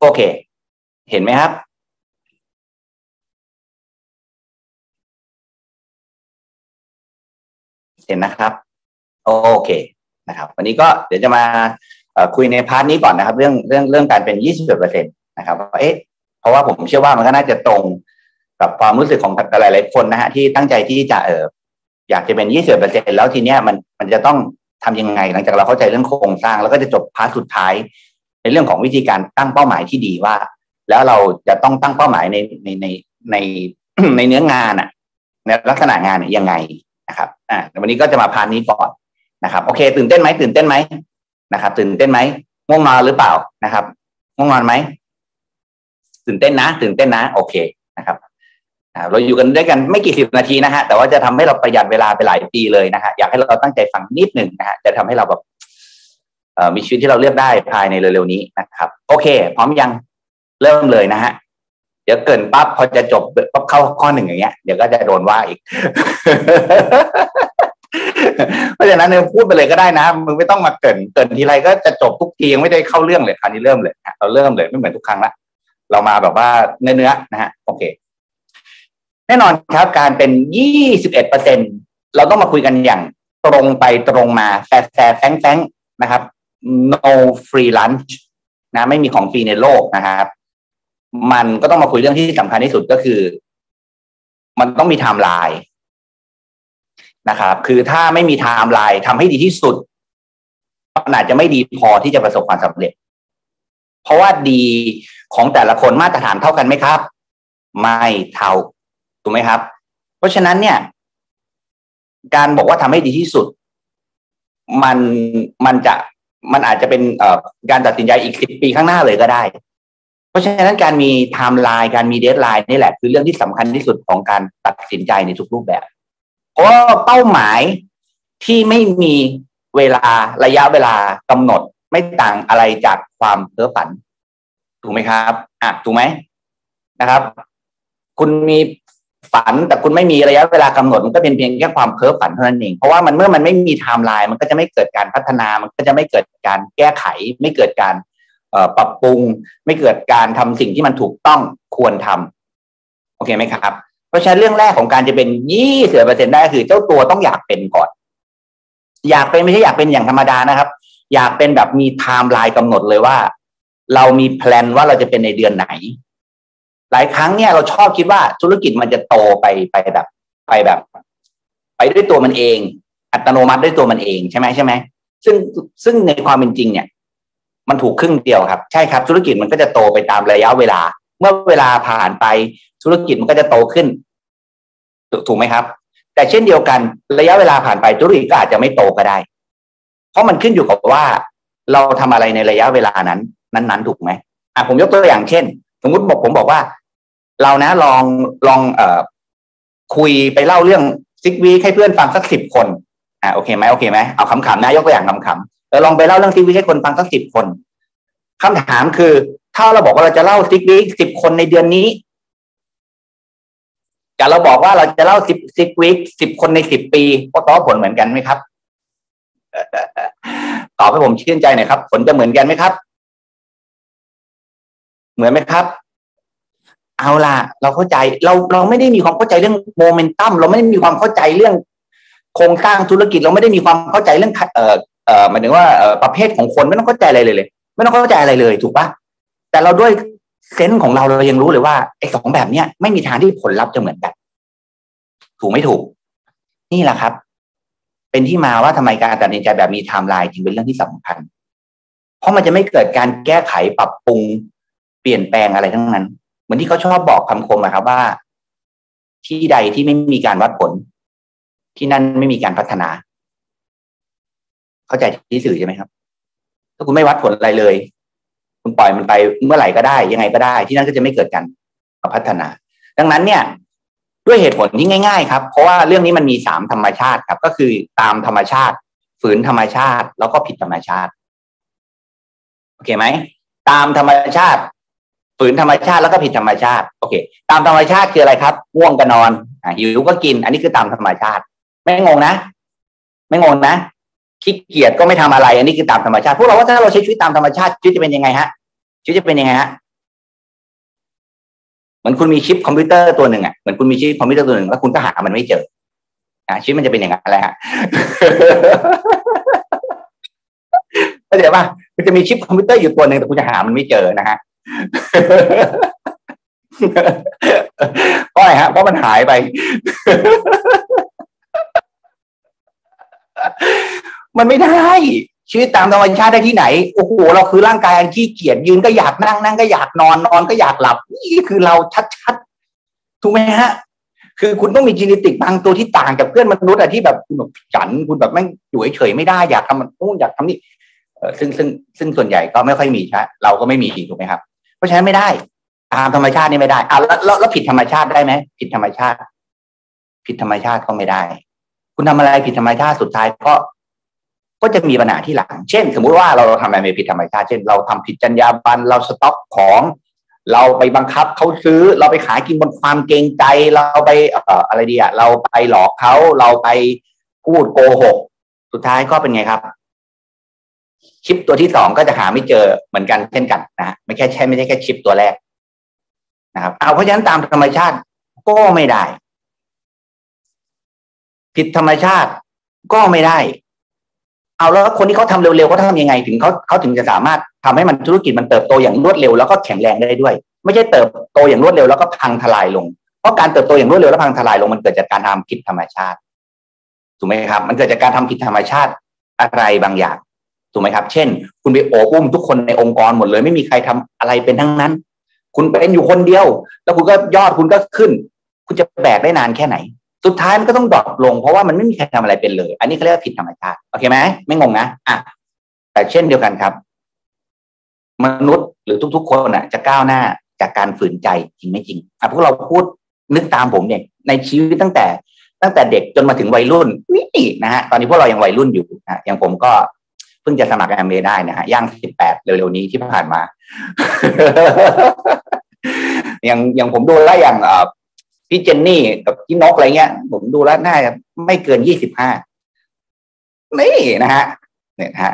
โอเค เห็นไหมครับ เห็นนะครับ โอเคนะครับ วันนี้ก็เดี๋ยวจะมาคุยใน part นี้ก่อนนะครับ เรื่องเรื่องเรื่องการเป็นยี่สิบเปอร์เซ็นต์นะครับเอ๊ะเพราะว่าผมเชื่อว่ามันก็น่าจะตรงกับความรู้สึกของหลายๆคนนะฮะที่ตั้งใจที่จะเอออยากจะเป็นยี่สิบเปอร์เซ็นต์แล้วทีเนี้ยมันมันจะต้องทำยังไง หลังจากเราเข้าใจเรื่องโครงสร้าง แล้วก็จะจบ part สุดท้าย ในเรื่องของวิธีการตั้งเป้าหมายที่ดีว่า แล้วเราจะต้องตั้งเป้าหมายในในในในในเนื้องานอะในลักษณะงานเนี่ยยังไงนะครับ อ่าวันนี้ก็จะมาพาร์ทนี้ก่อนนะครับ โอเค ตื่นเต้นไหมตื่นเต้นไหมนะครับ ตื่นเต้นไหมง่วงนอนหรือเปล่านะครับง่วงนอนไหมตื่นเต้นนะ ตื่นเต้นนะ โอเคนะครับเราอยู่กันด้วยกันไม่กี่สิบนาทีนะฮะแต่ว่าจะทำให้เราประหยัดเวลาไปหลายปีเลยนะฮะอยากให้เราตั้งใจฟังนิดหนึ่งนะฮะจะทำให้เราแบบ มีชีวิตที่เราเลือกได้ภายในเร็วๆนี้นะครับ โอเค พร้อมยังเริ่มเลยนะฮะเดี๋ยวเกินปั๊บพอจะจบปั๊บเข้าข้อหนึ่งอย่างเงี้ยเดี๋ยวก็จะโดนว่าอีก เพราะฉะนั้นเนี่ยพูดไปเลยก็ได้นะมึงไม่ต้องมาเกินเกินทีไรก็จะจบทุกทียังไม่ได้เข้าเรื่องเลยคราวนี้เริ่มเลยเราเริ่มเลยไม่เหมือนทุกครั้งละเรามาแบบว่าเนื้อๆนะฮะโอเค แน่นอนครับการเป็นยี่สิบเอ็ดเปอร์เซ็นเราต้องมาคุยกันอย่างตรงไปตรงมาแฟร์แฟร์แฟงแฟงนะครับ no free lunch นะไม่มีของฟรีในโลกนะครับ มันก็ต้องมาคุยเรื่องที่สำคัญที่สุดก็คือ มันต้องมีไทม์ไลน์นะครับ คือถ้าไม่มีไทม์ไลน์ทำให้ดีที่สุดมันอาจจะไม่ดีพอที่จะประสบความสำเร็จ เพราะว่าดีของแต่ละคนมาตรฐานเท่ากันไหมครับ ไม่เท่าถูกไหมครับ เพราะฉะนั้นเนี่ย การบอกว่าทำให้ดีที่สุด มันมันจะ มันอาจจะเป็นเออการตัดสินใจอีกสิบปีข้างหน้าเลยก็ได้ เพราะฉะนั้นการมีไทม์ไลน์การมี deadline นี่แหละ คือเรื่องที่สำคัญที่สุดของการตัดสินใจในทุกรูปแบบ เพราะเป้าหมายที่ไม่มีเวลาระยะเวลากำหนดไม่ต่างอะไรจากความเพ้อฝัน ถูกไหมครับอะถูกไหมนะครับ คุณมี ฝันแต่คุณไม่มีระยะเวลากำหนดมันก็เป็นเพียงแค่ความเพ้อฝันเท่านั้นเองเพราะว่ามันเมื่อมันไม่มีไทม์ไลน์มันก็จะไม่เกิดการพัฒนามันก็จะไม่เกิดการแก้ไข ไม่เกิดการปรับปรุง ไม่เกิดการทำสิ่งที่มันถูกต้องควรทำโอเคไหมครับ เพราะฉะนั้นเรื่องแรกของการจะเป็นยี่สิบเปอร์เซ็นได้คือเจ้าตัวต้องอยากเป็นก่อน อยากเป็นไม่ใช่อยากเป็นอย่างธรรมดานะครับ อยากเป็นแบบมีไทม์ไลน์กำหนดเลยว่า เรามี plan ว่าเราจะเป็นในเดือนไหน หลายครั้งเนี่ยเราชอบคิดว่าธุรกิจมันจะโตไปไปแบบไปแบบ ไปด้วยตัวมันเอง อัตโนมัติด้วยตัวมันเองใช่ไหมใช่ไหมซึ่งซึ่งในความเป็นจริงเนี่ย มันถูกครึ่งเดียวครับ ใช่ครับ ธุรกิจมันก็จะโตไปตามระยะเวลา เมื่อเวลาผ่านไปธุรกิจมันก็จะโตขึ้น ถูกไหมครับ แต่เช่นเดียวกัน ระยะเวลาผ่านไปธุรกิจก็อาจจะไม่โตก็ได้ เพราะมันขึ้นอยู่กับว่า เราทำอะไรในระยะเวลานั้น นั้นๆถูกไหมอะผมยกตัวอย่างเช่น สมมติบอกผมบอกว่า เรานะลองลองเอ่อคุยไปเล่าเรื่องซิกวีให้เพื่อนฟังสักสิบคนอ่าโอเคไหมโอเคไหมเอาคำๆนะยกตัวอย่างคำๆเออลองไปเล่าเรื่องซิกวีให้คนฟังสักสิบคนคำถามคือ ถ้าเราบอกว่าเราจะเล่าซิกวีสิบคนในเดือนนี้จะเราบอกว่าเราจะเล่าสิบซิกวีสิบคนในสิบปีก็ตอบผลเหมือนกันไหมครับตอบให้ผมชื่นใจหน่อยครับ ผลจะเหมือนกันไหมครับ เหมือนไหมครับ เอาล่ะ เราเข้าใจเราเราไม่ได้มีความเข้าใจเรื่องโมเมนตัมเราไม่ได้มีความเข้าใจเรื่อง โครงสร้างธุรกิจเราไม่ได้มีความเข้าใจเรื่องเอ่อเอ่อหมายถึงว่าประเภทของคนไม่ต้องเข้าใจอะไรเลยเลย ไม่ต้องเข้าใจอะไรเลยถูกปะแต่เราด้วยเซนส์ของเราเรายังรู้เลยว่าไอ้สองแบบเนี้ยไม่มีทางที่ผลลัพธ์จะเหมือนกัน ถูกไม่ถูก นี่แหละครับ เป็นที่มาว่าทำไมการตัดสินใจแบบมีไทม์ไลน์จึงเป็นเรื่องที่สำคัญ เพราะมันจะไม่เกิดการแก้ไขปรับปรุงเปลี่ยนแปลงอะไรทั้งนั้น มือนที่เขาชอบบอกคำคมนะครับว่า ที่ใดที่ไม่มีการวัดผล ที่นั่นไม่มีการพัฒนา เข้าใจที่สื่อใช่ไหมครับ ถ้าคุณไม่วัดผลอะไรเลย คุณปล่อยมันไปเมื่อไหร่ก็ได้ ยังไงก็ได้ ที่นั่นก็จะไม่เกิดการพัฒนา ดังนั้นเนี่ย ด้วยเหตุผลที่ง่าย ๆ ครับ เพราะว่าเรื่องนี้มันมีสามธรรมชาติครับ ก็คือตามธรรมชาติ ฝืนธรรมชาติ แล้วก็ผิดธรรมชาติโอเคไหมตามธรรมชาติ ฝืนธรรมชาติแล้วก็ผิดธรรมชาติโอเค ตามธรรมชาติคืออะไรครับง่วงก็นอนอหิวก็กิน อันนี้คือตามธรรมชาติ ไม่งงนะ ไม่งงนะขี้เกียจก็ไม่ทำอะไร อันนี้คือตามธรรมชาติพวกเราว่าถ้าเราใช้ชีวิตตามธรรมชาติชีวิตจะเป็นยังไงฮะชีวิตจะเป็นยังไงฮะเหมือนคุณมีชิปคอมพิวเตอร์ตัวหนึ่งอะเหมือนคุณมีชิปคอมพิวเตอร์ตัวหนึ่งแล้วคุณก็หามันไม่เจออ่าชิปมันจะเป็นอย่างนั้นแหละฮะเข้าใจป่ะมันจะมีชิปคอมพิวเตอร์อยู่ตัวหนึ่งแต่คุณจะหามันไม่เจอนะฮะ เพราะอะไรฮะเพราะมันหายไป มันไม่ได้ชีวิตตามธรรมชาติได้ที่ไหนโอ้โหเราคือร่างกายอันขี้เกียจยืนก็อยากนั่งนั่งก็อยากนอนนอนก็อยากหลับ นี่คือเราชัดๆถูกไหมฮะ คือคุณต้องมีจีเนติกบางตัวที่ต่างกับเพื่อนมนุษย์อะที่แบบคุณแบบจันคุณแบบไม่อยู่เฉยไม่ได้อยากทำมันนู่นอยากทำนี่ซึ่งซึ่งซึ่งส่วนใหญ่ก็ไม่ค่อยมีใช่เราก็ไม่มีถูกไหมครับ เพราะฉะนั้นไม่ได้ ตามธรรมชาตินี่ไม่ได้อะแล้วแล้วผิดธรรมชาติได้ไหมผิดธรรมชาติ ผิดธรรมชาติก็ไม่ได้ คุณทำอะไรผิดธรรมชาติสุดท้ายก็ก็จะมีปัญหาที่หลัง เช่น สมมุติว่าเราทำอะไรผิดธรรมชาติ เช่น เราทำผิดจรรยาบรรณ เราสต็อกของ เราไปบังคับเขาซื้อ เราไปขายกินบนความเกรงใจ เราไปเอ่ออะไรดีอะเราไปหลอกเขา เราไปพูดโกหก สุดท้ายก็เป็นไงครับ ชิปตัวที่สองก็จะหาไม่เจอเหมือนกันเช่นกันนะไม่แค่ใช่ไม่ใช่แค่ชิปตัวแรกนะครับ เอาเพราะฉะนั้นตามธรรมชาติก็ไม่ได้ ผิดธรรมชาติก็ไม่ได้ เอาแล้วคนที่เขาทำเร็วๆเขาทำยังไง ถึงเขาเขาถึงจะสามารถทำให้มันธุรกิจมันเติบโตอย่างรวดเร็วแล้วก็แข็งแรงได้ด้วย ไม่ใช่เติบโตอย่างรวดเร็วแล้วก็พังทลายลงเพราะการเติบโตอย่างรวดเร็วแล้วพังทลายลงมันเกิดจากการทำผิดธรรมชาติถูกไหมครับ มันเกิดจากการทำผิดธรรมชาติอะไรบางอย่าง ถูกไหมครับ เช่น คุณไปโอบอุ้มทุกคนในองค์กรหมดเลย ไม่มีใครทำอะไรเป็นทั้งนั้น คุณเป็นอยู่คนเดียว แล้วคุณก็ยอดคุณก็ขึ้น คุณจะแบกได้นานแค่ไหน สุดท้ายมันก็ต้องดรอปลงเพราะว่ามันไม่มีใครทำอะไรเป็นเลย อันนี้เขาเรียกว่าผิดธรรมชาติโอเคไหมไม่งงนะอะแต่เช่นเดียวกันครับ มนุษย์หรือทุก ๆ คนอะ จะก้าวหน้าจากการฝืนใจจริงไม่จริงอะพวกเราพูดนึกตามผมเนี่ยในชีวิตตั้งแต่ตั้งแต่เด็กจนมาถึงวัยรุ่นนี่นะฮะตอนนี้พวกเรายังวัยรุ่นอยู่นะอย่างผมก็ เพิ่งจะสมัครแอมเบได้นะฮะย่างสิบแปดเร็วๆนี้ที่ผ่านมา อย่างอย่างผมดูแลอย่างพี่เจนนี่กับพี่นกอะไรเงี้ย ผมดูแล้วน่าจะไม่เกินยี่สิบห้านี่นะฮะเนี่ยฮะ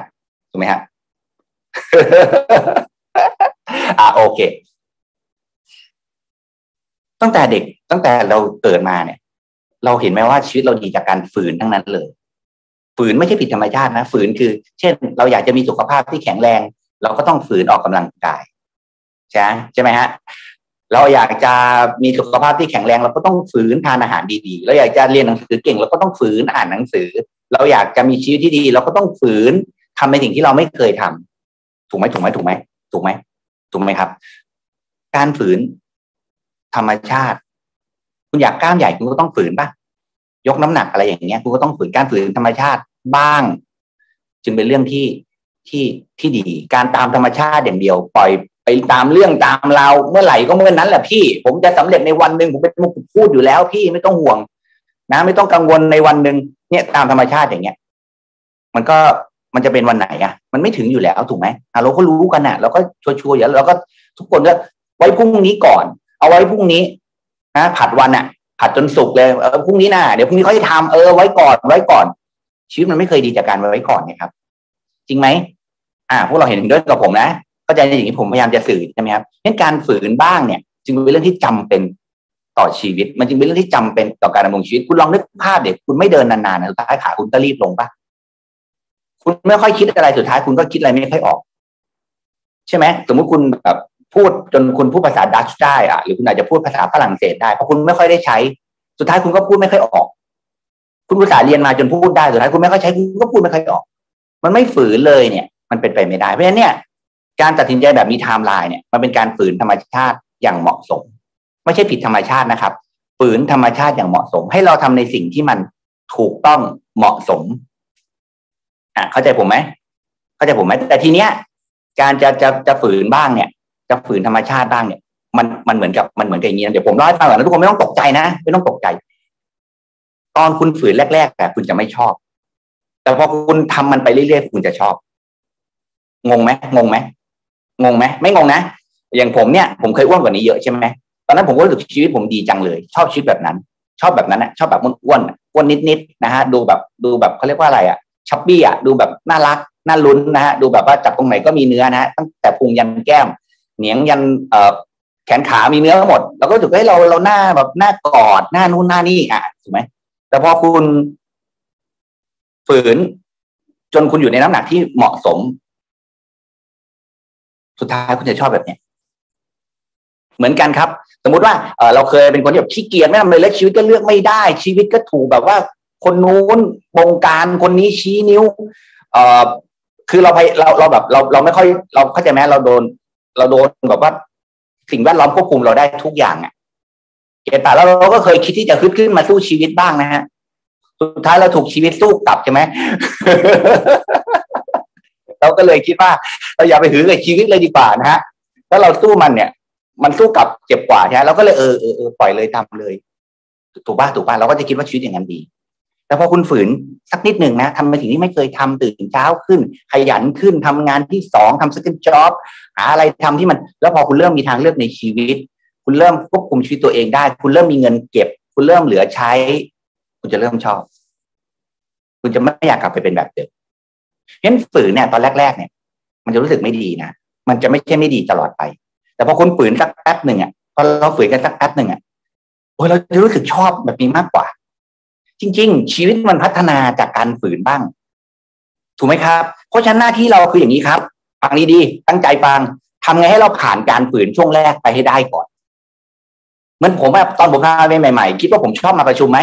ถูกไหมฮะอ่าโอเค ตั้งแต่เด็กตั้งแต่เราเกิดมาเนี่ย เราเห็นไหมว่าชีวิตเราดีจากการฝืนทั้งนั้นเลย ฝืนไม่ใช่ผิดธรรมชาตินะ ฝืนคือ เช่น เราอยากจะมีสุขภาพที่แข็งแรง เราก็ต้องฝืนออกกำลังกายใช่ใช่ไหมฮะเราอยากจะมีสุขภาพที่แข็งแรงเราก็ต้องฝืนทานอาหารดีๆ เราอยากจะเรียนหนังสือเก่งเราก็ต้องฝืนอ่านหนังสือ เราอยากจะมีชีวิตที่ดี เราก็ต้องฝืนทำในสิ่งที่เราไม่เคยทำถูกไหมถูกไหมถูกไหมถูกไหมถูกไหมครับ การฝืนธรรมชาติ คุณอยากกล้ามใหญ่คุณก็ต้องฝืนปะ ยกน้ำหนักอะไรอย่างเงี้ยคุณก็ต้องฝืนการฝืนธรรมชาติบ้าง จึงเป็นเรื่องที่ที่ที่ดี การตามธรรมชาติอย่างเดียว ปล่อยไปตามเรื่องตามเราเมื่อไหร่ก็เมื่อนั้นแหละพี่ ผมจะสำเร็จในวันหนึ่งผมเป็นมุกพูดอยู่แล้ว พี่ไม่ต้องห่วง นะ ไม่ต้องกังวลในวันหนึ่งเนี่ยตามธรรมชาติอย่างเงี้ย มันก็มันจะเป็นวันไหนอะมันไม่ถึงอยู่แล้วถูกไหมอะเราก็รู้กันอะเราก็ชัวร์ๆอยู่แล้วเราก็ทุกคนก็ไว้พรุ่งนี้ก่อน เอาไว้พรุ่งนี้นะผัดวันอะ ผัดจนสุกเลยเออพรุ่งนี้นะเดี๋ยวพรุ่งนี้เขาจะทำเออไว้ก่อนไว้ก่อน ชีวิตมันไม่เคยดีจากการไว้ก่อนเนี่ยครับ จริงไหมอ่า พวกเราเห็นด้วยกับผมนะก็จะอย่างนี้ผมพยายามจะสื่อใช่ไหมครับเห็นการฝืนบ้างเนี่ย จึงเป็นเรื่องที่จำเป็นต่อชีวิต มันจึงเป็นเรื่องที่จำเป็นต่อการดำรงชีวิต คุณลองนึกภาพเด็กคุณไม่เดินนานๆสุดท้ายขาคุณก็รีบลงปะคุณไม่ค่อยคิดอะไรสุดท้ายคุณก็คิดอะไรไม่ค่อยออก ใช่ไหมสมมุติคุณแบบ พูดจนคุณพูดภาษาดัชได้อะหรือคุณอาจจะพูดภาษาฝรั่งเศสได้เพราะคุณไม่ค่อยได้ใช้ สุดท้ายคุณก็พูดไม่ค่อยออก คุณภาษาเรียนมาจนพูดได้สุดท้ายคุณไม่ค่อยใช้คุณก็พูดไม่ค่อยออก มันไม่ฝืนเลยเนี่ย มันเป็นไปไม่ได้เพราะฉะนั้นเนี่ย การตัดสินใจแบบมีไทม์ไลน์เนี่ยมันเป็นการฝืนธรรมชาติอย่างเหมาะสม ไม่ใช่ผิดธรรมชาตินะครับ ฝืนธรรมชาติอย่างเหมาะสม ให้เราทำในสิ่งที่มันถูกต้องเหมาะสมอะเข้าใจผมไหมเข้าใจผมไหมแต่ทีเนี้ยการจะจะจะฝืนบ้างเนี่ย จะฝืนธรรมชาติบ้างเนี่ย มันมันเหมือนกับมันเหมือนกับอย่างนี้นะเดี๋ยวผมเล่าให้ฟังก่อนนะทุกคนไม่ต้องตกใจนะไม่ต้องตกใจ ตอนคุณฝืนแรกๆแต่คุณจะไม่ชอบ แต่พอคุณทำมันไปเรื่อยๆคุณจะชอบ งงไหมงงไหมงงไหมไม่งงนะอย่างผมเนี่ยผมเคยอ้วนกว่านี้เยอะใช่ไหมตอนนั้นผมก็รู้สึกชีวิตผมดีจังเลย ชอบชีวิตแบบนั้น ชอบแบบนั้นนะชอบแบบอ้วนอ้วนนิดๆนะฮะดูแบบดูแบบเขาเรียกว่าอะไรอะ chubby อะดูแบบน่ารักน่าลุ้นนะฮะดูแบบว่าจับตรงไหนก็มีเนื้อนะฮะตั้งแต่พุงยันแก้ม เหนียงยันเอ่อแขนขามีเนื้อหมดเราก็รู้สึกให้เราเราหน้าแบบหน้ากอดหน้านู่นหน้านี่อะถูกไหมแต่พอคุณฝืน จนคุณอยู่ในน้ำหนักที่เหมาะสม สุดท้ายคุณจะชอบแบบเนี้ยเหมือนกันครับ สมมุติว่าเอเราเคยเป็นคนที่แบบขี้เกียจไม่ทำเลยแล้วชีวิตก็เลือกไม่ได้ ชีวิตก็ถูกแบบว่า คนนู้นบงการคนนี้ชี้นิ้ว เอ่อคือเราไปเราเราแบบเราเราไม่ค่อย เราเข้าใจไหมเราโดน เราโดนแบบว่าสิ่งแวดล้อมควบคุมเราได้ทุกอย่างอะเกตาแล้วเราก็เคยคิดที่จะขึ้นขึ้นมาสู้ชีวิตบ้างนะฮะสุดท้ายเราถูกชีวิตสู้กลับใช่ไหมเราก็เลยคิดว่า เราอย่าไปหือกับชีวิตเลยดีกว่านะฮะแล้วเราสู้มันเนี่ย มันสู้กลับเจ็บกว่าใช่ไหมเราก็เลยเออเออปล่อยเลยทำเลย ถูกป่ะถูกป่ะเราก็จะคิดว่าชีวิตอย่างนั้นดี แต่พอคุณฝืนสักนิดหนึ่งนะทำในสิ่งที่ไม่เคยทำตื่นเช้าขึ้น ขยันขึ้นทำงานที่สองทำ second job หาอะไรทำที่มัน แล้วพอคุณเริ่มมีทางเลือกในชีวิต คุณเริ่มควบคุมชีวิตตัวเองได้ คุณเริ่มมีเงินเก็บ คุณเริ่มเหลือใช้ คุณจะเริ่มชอบ คุณจะไม่อยากกลับไปเป็นแบบเดิมเพราะฝืนเนี่ยตอนแรก ๆ เนี่ย มันจะรู้สึกไม่ดีนะมันจะไม่ใช่ไม่ดีตลอดไป แต่พอคุณฝืนสักแป๊บหนึ่งอะพอเราฝืนกันสักแป๊บหนึ่งอะโอ้ยเราจะรู้สึกชอบแบบนี้มากกว่า จริง ๆ ชีวิตมันพัฒนาจากการฝืนบ้าง ถูกไหมครับ เพราะฉะนั้นหน้าที่เราคืออย่างนี้ครับฟังดีๆตั้งใจฟังทำไงให้เราผ่านการฝืนช่วงแรกไปให้ได้ก่อนเหมือนผมแบบตอนผมทำใหม่ๆ คิดว่าผมชอบมาประชุมไหม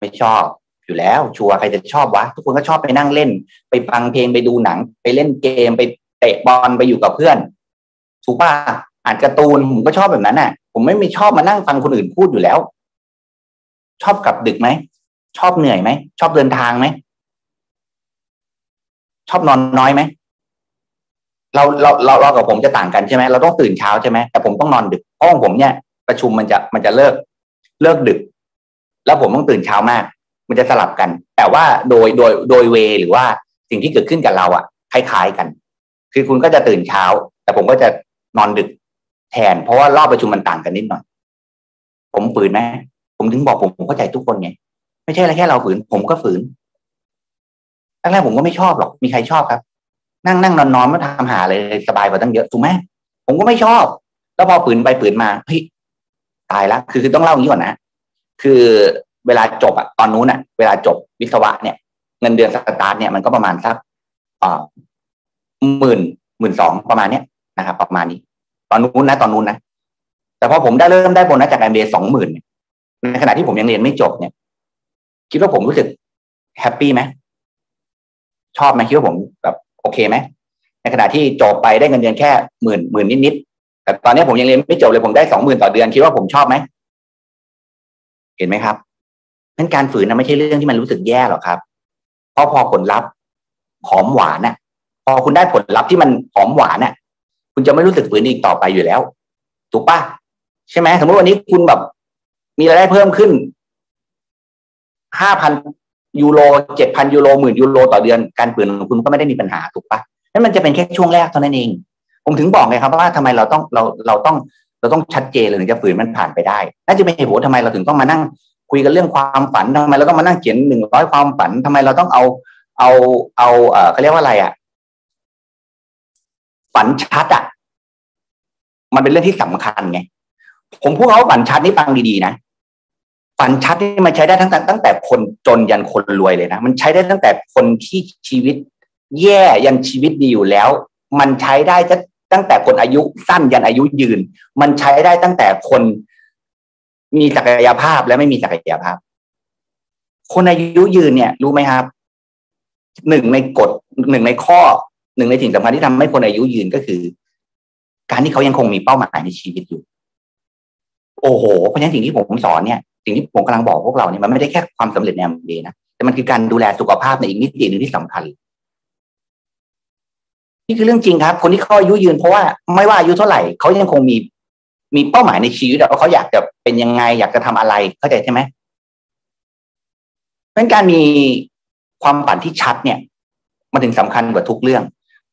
ไม่ชอบอยู่แล้ว ชัวร์ใครจะชอบวะทุกคนก็ชอบไปนั่งเล่น ไปฟังเพลงไปดูหนัง ไปเล่นเกมไปเตะบอลไปอยู่กับเพื่อนถูกป่ะอ่านการ์ตูนผมก็ชอบแบบนั้นน่ะ ผมไม่ไม่ชอบมานั่งฟังคนอื่นพูดอยู่แล้ว ชอบกลับดึกไหม ชอบเหนื่อยไหม ชอบเดินทางไหม ชอบนอนน้อยไหม เราเราเราเรากับผมจะต่างกันใช่ไหมเราต้องตื่นเช้าใช่ไหมแต่ผมต้องนอนดึกเพราะของผมเนี่ย ประชุมมันจะมันจะเลิกเลิกดึก แล้วผมต้องตื่นเช้ามาก มันจะสลับกัน แต่ว่าโดยโดยโดยเวหรือว่าสิ่งที่เกิดขึ้นกับเราอะคล้ายๆกัน คือคุณก็จะตื่นเช้า แต่ผมก็จะนอนดึกแทน เพราะว่ารอบประชุมมันต่างกันนิดหน่อย ผมฝืนไหมผมถึงบอกผมผมเข้าใจทุกคนไง ไม่ใช่แค่เราฝืน ผมก็ฝืนแรกๆผมก็ไม่ชอบหรอก มีใครชอบครับ นั่งนั่งนอนนอนไม่ทำหาเลยสบายกว่าตั้งเยอะถูกไหมผมก็ไม่ชอบ แล้วพอปืนไปปืนมาเฮ้ยตายละคือคือต้องเล่าอย่างนี้ก่อนนะคือเวลาจบอะตอนนู้นอะเวลาจบวิศวะเนี่ย เงินเดือนสตาร์ทเนี่ยมันก็ประมาณสักหมื่นหมื่นสองประมาณเนี้ยนะครับประมาณนี้ ตอนนู้นนะตอนนู้นนะแต่พอผมได้เริ่มได้โบนัสจากแอมเบสองหมื่นในขณะที่ผมยังเรียนไม่จบเนี่ย คิดว่าผมรู้สึกแฮปปี้ไหมชอบไหมคิดว่าผมแบบโอเคไหมในขณะที่จบไปได้เงินเดือนแค่หมื่นหมื่นนิดๆแต่ตอนนี้ผมยังเรียนไม่จบเลยผมได้สองหมื่นต่อเดือน คิดว่าผมชอบไหมเห็นไหมครับนั้นการฝืนนะไม่ใช่เรื่องที่มันรู้สึกแย่หรอกครับเพราะพอผลลัพธ์หอมหวานน่ะ พอคุณได้ผลลัพธ์ที่มันหอมหวานน่ะ คุณจะไม่รู้สึกฝืนอีกต่อไปอยู่แล้ว ถูกปะใช่ไหมสมมติวันนี้คุณแบบ มีรายได้เพิ่มขึ้น ห้าพันยูโรเจ็ดพันยูโรหมื่นยูโรต่อเดือนการฝืนของคุณก็ไม่ได้มีปัญหาถูกปะนั่นมันจะเป็นแค่ช่วงแรกเท่านั้นเอง ผมถึงบอกไงครับว่าทำไมเราต้องเราเราต้องเราต้องชัดเจนเลยถึงจะฝืนมันผ่านไปได้น่าจะเป็นเหตุผลทำไมเราถึงต้องมานั่งคุยกันเรื่องความฝันทำไมเราต้องมานั่งเขียนหนึ่งร้อยความฝันทำไมเราต้องเอาเอาเอาเออเขาเรียกว่าอะไรอะฝันชัดอะมันเป็นเรื่องที่สำคัญไงผมพูดเขาฝันชัดนี่ฟังดีๆนะ ฝันชัดนี่มันใช้ได้ทั้งแต่ตั้งแต่คนจนยันคนรวยเลยนะ มันใช้ได้ตั้งแต่คนที่ชีวิต แย่ยันชีวิตดีอยู่แล้ว มันใช้ได้ตั้งแต่คนอายุสั้นยันอายุยืน มันใช้ได้ตั้งแต่คนมีศักยภาพและไม่มีศักยภาพ คนอายุยืนเนี่ย รู้ไหมครับหนึ่งในกฎหนึ่งในข้อหนึ่งในสิ่งสำคัญที่ทำให้คนอายุยืนก็คือ การที่เขายังคงมีเป้าหมายในชีวิตอยู่ โอ้โหเพราะฉะนั้นสิ่งที่ผมสอนเนี่ย สิ่งที่ผมกำลังบอกพวกเราเนี่ยมันไม่ได้แค่ความสำเร็จในอเมริกนะ แต่มันคือการดูแลสุขภาพในอีกมิติหนึ่งที่สำคัญ นี่คือเรื่องจริงครับ คนที่เขาอายุยืนเพราะว่าไม่ว่าอายุเท่าไหร่เขายังคงมีมีเป้าหมายในชีวิตว่าเขาอยากจะเป็นยังไง อยากจะทำอะไรเข้าใจใช่ไหมเพราะการมีความฝันที่ชัดเนี่ย มันถึงสำคัญกว่าทุกเรื่อง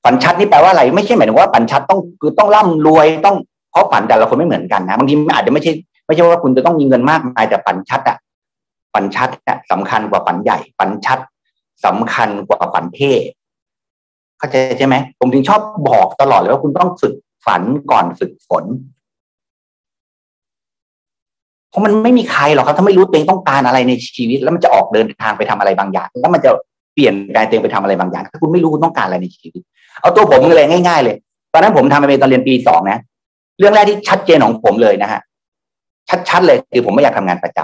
ฝันชัดนี่แปลว่าอะไร ไม่ใช่หมายถึงว่าฝันชัดต้องคือต้องร่ำรวยต้องเพราะฝันแต่ละคนไม่เหมือนกันนะบางทีอาจจะไม่ใช่ ไม่ใช่ว่าคุณจะต้องมีเงินมากมายแต่ฝันชัดอะฝันชัดอะสำคัญกว่าฝันใหญ่ฝันชัดสำคัญกว่าฝันเท่เข้าใจใช่ไหมผมถึงชอบบอกตลอดเลยว่าคุณต้องฝึกฝันก่อนฝึกฝนเพราะมันไม่มีใครหรอกครับ ถ้าไม่รู้ตัวเองต้องการอะไรในชีวิต แล้วมันจะออกเดินทางไปทำอะไรบางอย่าง แล้วมันจะเปลี่ยนกายตัวเองไปทำอะไรบางอย่าง ถ้าคุณไม่รู้คุณต้องการอะไรในชีวิต เอาตัวผมเลยง่าย ๆ เลย ตอนนั้นผมทำไปตอนเรียนปีสองนะ เรื่องแรกที่ชัดเจนของผมเลยนะฮะ ชัดๆเลยคือผมไม่อยากทำงานประจ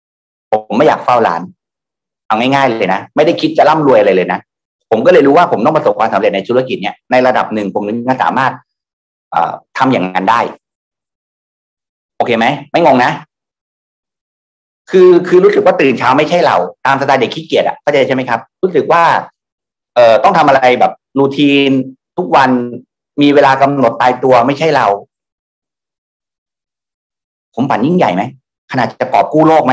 ำผมไม่อยากเฝ้าร้าน เอาง่าย ๆ เลยนะไม่ได้คิดจะร่ำรวยอะไรเลยนะผมก็เลยรู้ว่าผมต้องประสบความสำเร็จในธุรกิจเนี่ยในระดับหนึ่งผมถึงจะสามารถทำอย่างนั้นได้ โอเคไหมไม่งงนะคือคือรู้สึกว่าตื่นเช้าไม่ใช่เรา ตามสไตล์เด็กขี้เกียจอะเข้าใจใช่ไหมครับ รู้สึกว่า เอ่อต้องทำอะไรแบบรูทีนทุกวันมีเวลากำหนดตายตัวไม่ใช่เรา ผมฝันยิ่งใหญ่ไหมขนาดจะกอบกู้โลกไหม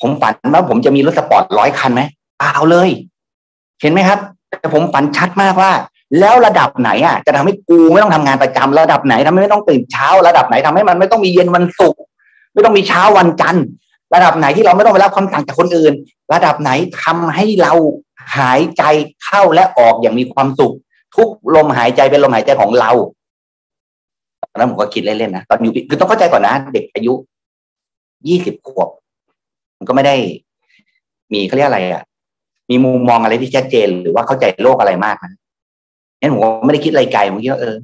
ผมฝันว่าผมจะมีรถสปอร์ตร้อยคันไหมเปล่าเลย เห็นไหมครับ แต่ผมฝันชัดมากว่า แล้วระดับไหนอะ จะทำให้กูไม่ต้องทำงานประจำระดับไหนทำให้ไม่ต้องตื่นเช้า ระดับไหนทำให้มันไม่ต้องมีเย็นวันศุกร์ไม่ต้องมีเช้าวันจันทร์ระดับไหนที่เราไม่ต้องไปรับคำสั่งจากคนอื่น ระดับไหนทำให้เราหายใจเข้าและออกอย่างมีความสุข ทุกลมหายใจเป็นลมหายใจของเรา อนนั้นผมก็คิดเล่นๆนะตอนอยู่คือต้องเข้าใจก่อนนะ เด็กอายุยี่สิบขวบ มันก็ไม่ได้ มีเขาเรียกอะไรอะ มีมุมมองอะไรที่ชัดเจน หรือว่าเข้าใจโลกอะไรมากนะงั้นผมไม่ได้คิดอะไรไกลผมคิดว่าเออ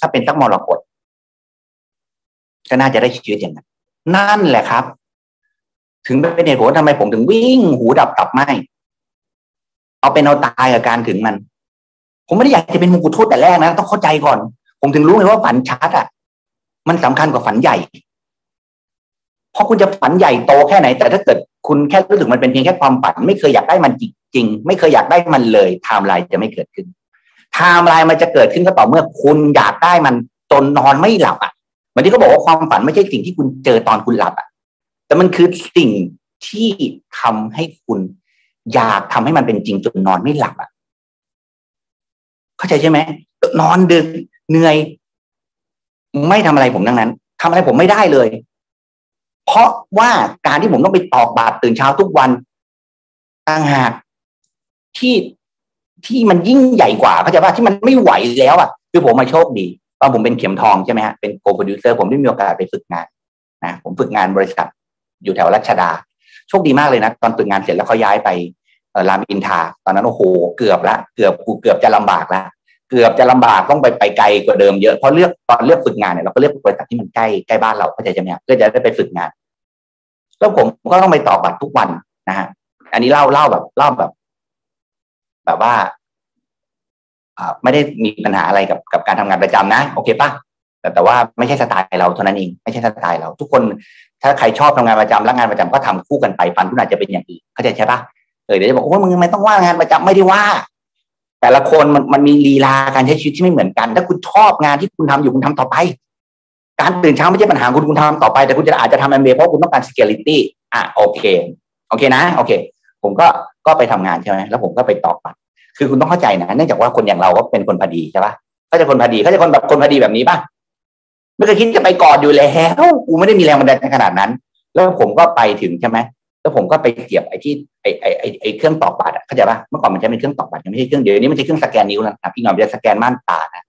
ถ้าเป็นตักมรกตก็น่าจะได้ชีวิตอย่างนั้นนั่นแหละครับ ถึงเป็นเหตุผลทำไมผมถึงวิ่ง หูดับตับไหมเอาเป็นเอาตายกับการถึงมัน ผมไม่ได้อยากจะเป็นมงกุฎทูตแต่แรกนะ ต้องเข้าใจก่อน ผมถึงรู้เลยว่าฝันชัดอะ มันสำคัญกว่าฝันใหญ่ เพราะคุณจะฝันใหญ่โตแค่ไหน แต่ถ้าเกิดคุณแค่รู้สึกมันเป็นเพียงแค่ความฝัน ไม่เคยอยากได้มันจริงๆ ไม่เคยอยากได้มันเลยไทม์ไลน์จะไม่เกิดขึ้นไทม์ไลน์มันจะเกิดขึ้นก็ต่อเมื่อคุณอยากได้มันจนนอนไม่หลับอะเหมือนที่เขาบอกว่าความฝันไม่ใช่สิ่งที่คุณเจอตอนคุณหลับอะ แต่มันคือสิ่งที่ทำให้คุณ อยากทำให้มันเป็นจริงจนนอนไม่หลับอะ เข้าใจใช่ไหมนอนดึกเหนื่อย ไม่ทำอะไรผมดังนั้นทำอะไรผมไม่ได้เลย เพราะว่าการที่ผมต้องไปตอกบัตรตื่นเช้าทุกวันต่างหากที่ที่มันยิ่งใหญ่กว่าเข้าใจว่าที่มันไม่ไหวแล้วอะคือผมมาโชคดีตอนผมเป็นเข็มทองใช่ไหมฮะเป็น Gold Producer ผมได้มีโอกาสไปฝึกงานนะผมฝึกงานบริษัทอยู่แถวรัชดา โชคดีมากเลยนะ ตอนฝึกงานเสร็จแล้วเขาย้ายไป รามอินทราตอนนั้นโอ้โหเกือบละเกือบกูเกือบจะลำบากละเกือบจะลำบากต้องไปไปไกลกว่าเดิมเยอะเพราะเลือกตอนเลือกฝึกงานเนี่ยเราก็เลือกบริษัทที่มันใกล้ใกล้บ้านเราเข้าใจใช่ไหมเพื่อจะได้ไปฝึกงาน แล้วผมก็ต้องไปต่อบัตรทุกวันนะฮะอันนี้เล่าเล่าแบบเล่าแบบ แบบว่าไม่ได้มีปัญหาอะไรกับกับการทำงานประจำนะ โอเคปะแต่แต่ว่าไม่ใช่สไตล์เราเท่านั้นเองไม่ใช่สไตล์เรา ทุกคนถ้าใครชอบทำงานประจำรักงานประจำก็ทำคู่กันไปฟันคุณอาจจะเป็นอย่างอื่นเข้าใจใช่ปะ เออเดี๋ยวจะบอกว่ามึงไม่ต้องว่างานประจำไม่ได้ว่า แต่ละคนมันมันมีลีลาการใช้ชีวิตที่ไม่เหมือนกัน ถ้าคุณชอบงานที่คุณทำอยู่คุณทำต่อไป การตื่นเช้าไม่ใช่ปัญหาคุณคุณทำต่อไป แต่คุณจะอาจจะทำแอมเบเพราะคุณต้องการ security อะโอเค โอเคนะ โอเค ผมก็ก็ไปทำงานใช่ไหมแล้วผมก็ไปตอบบัตรคือคุณต้องเข้าใจนะเนื่องจากว่าคนอย่างเราก็เป็นคนพอดีใช่ปะเขาจะคนพอดีเขาจะคนแบบคนพอดีแบบนี้ป่ะไม่เคยคิดจะไปกอดอยู่แล้วกูไม่ได้มีแรงบันดาลใจขนาดนั้น แล้วผมก็ไปถึงใช่ไหม แล้วผมก็ไปเสียบไอ้ที่ไอ้ไอ้ไอ้ไอ้เครื่องตอกบัตรเข้าใจป่ะเมื่อก่อนมันจะเป็นเครื่องตอกบัตรยังไม่ใช่เครื่องเดี๋ยวนี้มันใช้เครื่องสแกนนิ้วนะพี่หน่อยจะสแกนม่านตานะ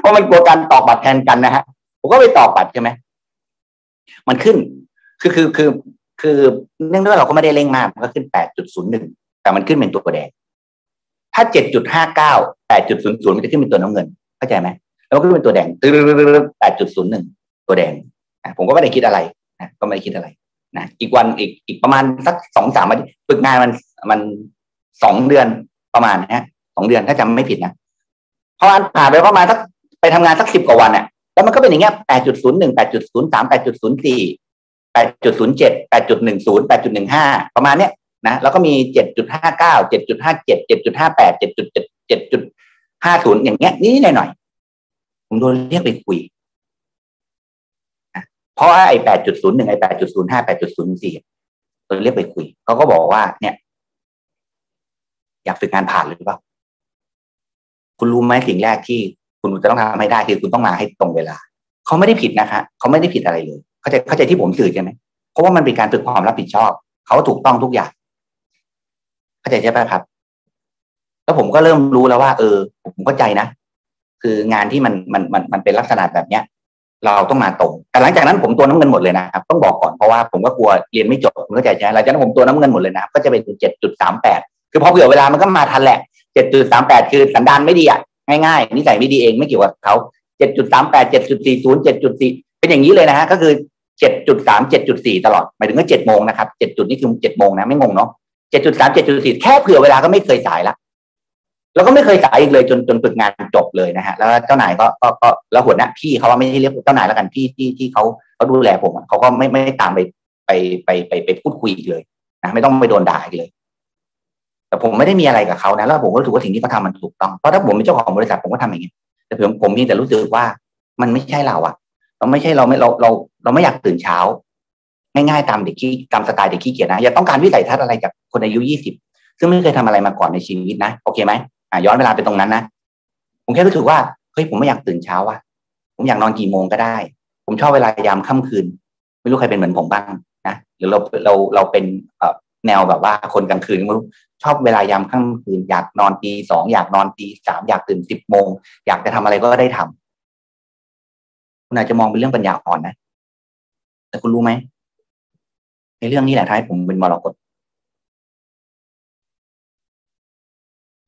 เพราะมันกลัวการตอกบัตรแทนกันนะฮะผมก็ไปตอกบัตรใช่ไหมมันขึ้น คือคือคือ คือเนื่องด้วยเราก็ไม่ได้เร่งมากมันก็ขึ้น8.01แต่มันขึ้นเป็นตัวแดงถ้า7.59 8.00มันจะขึ้นเป็นตัวน้ำเงินเข้าใจไหมแล้วก็ขึ้นเป็นตัวแดงตื้อ8.01ตัวแดงผมก็ไม่ได้คิดอะไร นะก็ไม่คิดอะไรนะอีกวันอีกอีกประมาณสักสองสามวันฝึกงานมันมันสองเดือนประมาณนะสองเดือนถ้าจำไม่ผิดนะพอมันผ่านไปประมาณสักไปทำงานสักสิบกว่าวันอะแล้วมันก็เป็นอย่างเงี้ยแปดจุดศูนย์หนึ่งแปดจุดศูนย์สามแปดจุดศูนย์สี่แปดจุดศูนย์เจ็ดแปดจุดหนึ่งศูนย์แปดจุดหนึ่งห้าประมาณเนี้ยนะแล้วก็มีเจ็ดจุดห้าเก้าเจ็ดจุดห้าเจ็ดเจ็ดจุดห้าแปดเจ็ดจุดเจ็ดเจ็ดจุดห้าศูนย์อย่างเงี้ยนี่หน่อยหน่อยผมโดนเรียกไปคุย เพราะว่าไอ้8.01ไอ้8.05 8.04โดนเรียกไปคุยเขาก็บอกว่า เนี่ย อยากฝึกงานผ่านหรือเปล่าคุณรู้ไหมสิ่งแรกที่คุณจะต้องทำให้ได้คือคุณต้องมาให้ตรงเวลา เขาไม่ได้ผิดนะคะเขาไม่ได้ผิดอะไรเลยเข้าใจเข้าใจที่ผมสื่อใช่ไหมเพราะว่ามันเป็นการฝึกความรับผิดชอบ เขาถูกต้องทุกอย่าง เข้าใจใช่ไหมครับ แล้วผมก็เริ่มรู้แล้วว่า เออ ผมเข้าใจนะคืองานที่มันมันมันมันเป็นลักษณะแบบเนี้ย เราต้องมาตรง แต่หลังจากนั้นผมตัวน้ำเงินหมดเลยนะครับ ต้องบอกก่อนเพราะว่าผมก็กลัวเรียนไม่จบผมก็ใจใช่ไหมหลังจากนั้นผมตัวน้ำเงินหมดเลยนะก็จะเป็นเจ็ดจุดสามแปดคือพอเผื่อเวลามันก็มาทันแหละเจ็ดจุดสามแปดคือสันดานไม่ดีอะง่ายๆนิสัยไม่ดีเองไม่เกี่ยวกับเขาเจ็ดจุดสามแปดเจ็ดจุดสี่ศูนย์เจ็ดจุดสี่เป็นอย่างนี้เลยนะฮะก็คือเจ็ดจุดสามเจ็ดจุดสี่ตลอดหมายถึงว่าเจ็ดโมงนะครับเจ็ดจุดนี่คือเจ็ดโมงนะไม่งงเนาะเจ็ดจุดสามเจ็ดจุดสี่แค่เผื่อเวลาก็ไม่เคยสายละ แล้วก็ไม่เคยสายอีกเลยจนจนฝึกงานจบเลยนะฮะแล้วเจ้านายก็ก็ก็แล้วหัวหน้าพี่เขาว่าไม่ใช่เรียกเจ้านายแล้วกันพี่ที่ที่เขาเขาดูแลผมเขาก็ไม่ไม่ตามไปไปไปไปไปพูดคุยอีกเลยนะไม่ต้องไปโดนด่าอีกเลย แต่ผมไม่ได้มีอะไรกับเขานะแล้วผมก็รู้สึกว่าสิ่งที่เขาทามันถูกต้องเพราะถ้าผมเป็นเจ้าของบริษัทผมก็ทำอย่างนี้แต่ผมผมเพีแต่รู้สึกว่ามันไม่ใช่เราอะเราไม่ใช่เราไม่เราเราเราไม่อยากตื่นเช้า ง่ายๆตามเด็กขี้ตามสไตล์เด็กขี้เกียจนะอย่าต้องการวิสัยทัศน์อะไรจากคนอายุยี่สิบซึ่งไม่เคยทำอะไรมาก่อนในชีวิตนะ โอเคไหม อ่าย้อนเวลาไปตรงนั้นนะผมแค่รู้สึกว่าเฮ้ยผมไม่อยากตื่นเช้าว่ะผมอยากนอนกี่โมงก็ได้ ผมชอบเวลายามค่ำคืน ไม่รู้ใครเป็นเหมือนผมบ้างนะหรือเราเราเราเป็นแนวแบบว่าคนกลางคืนไม่รู้ชอบเวลายามค่ำคืน อยากนอนตีสองอยากนอนตีสามอยากตื่นสิบโมง อยากจะทำอะไรก็ได้ทำคุณอาจจะมองเป็นเรื่องปัญญาอ่อนนะ แต่คุณรู้ไหมในเรื่องนี้แหละท้ายผมเป็นมรกต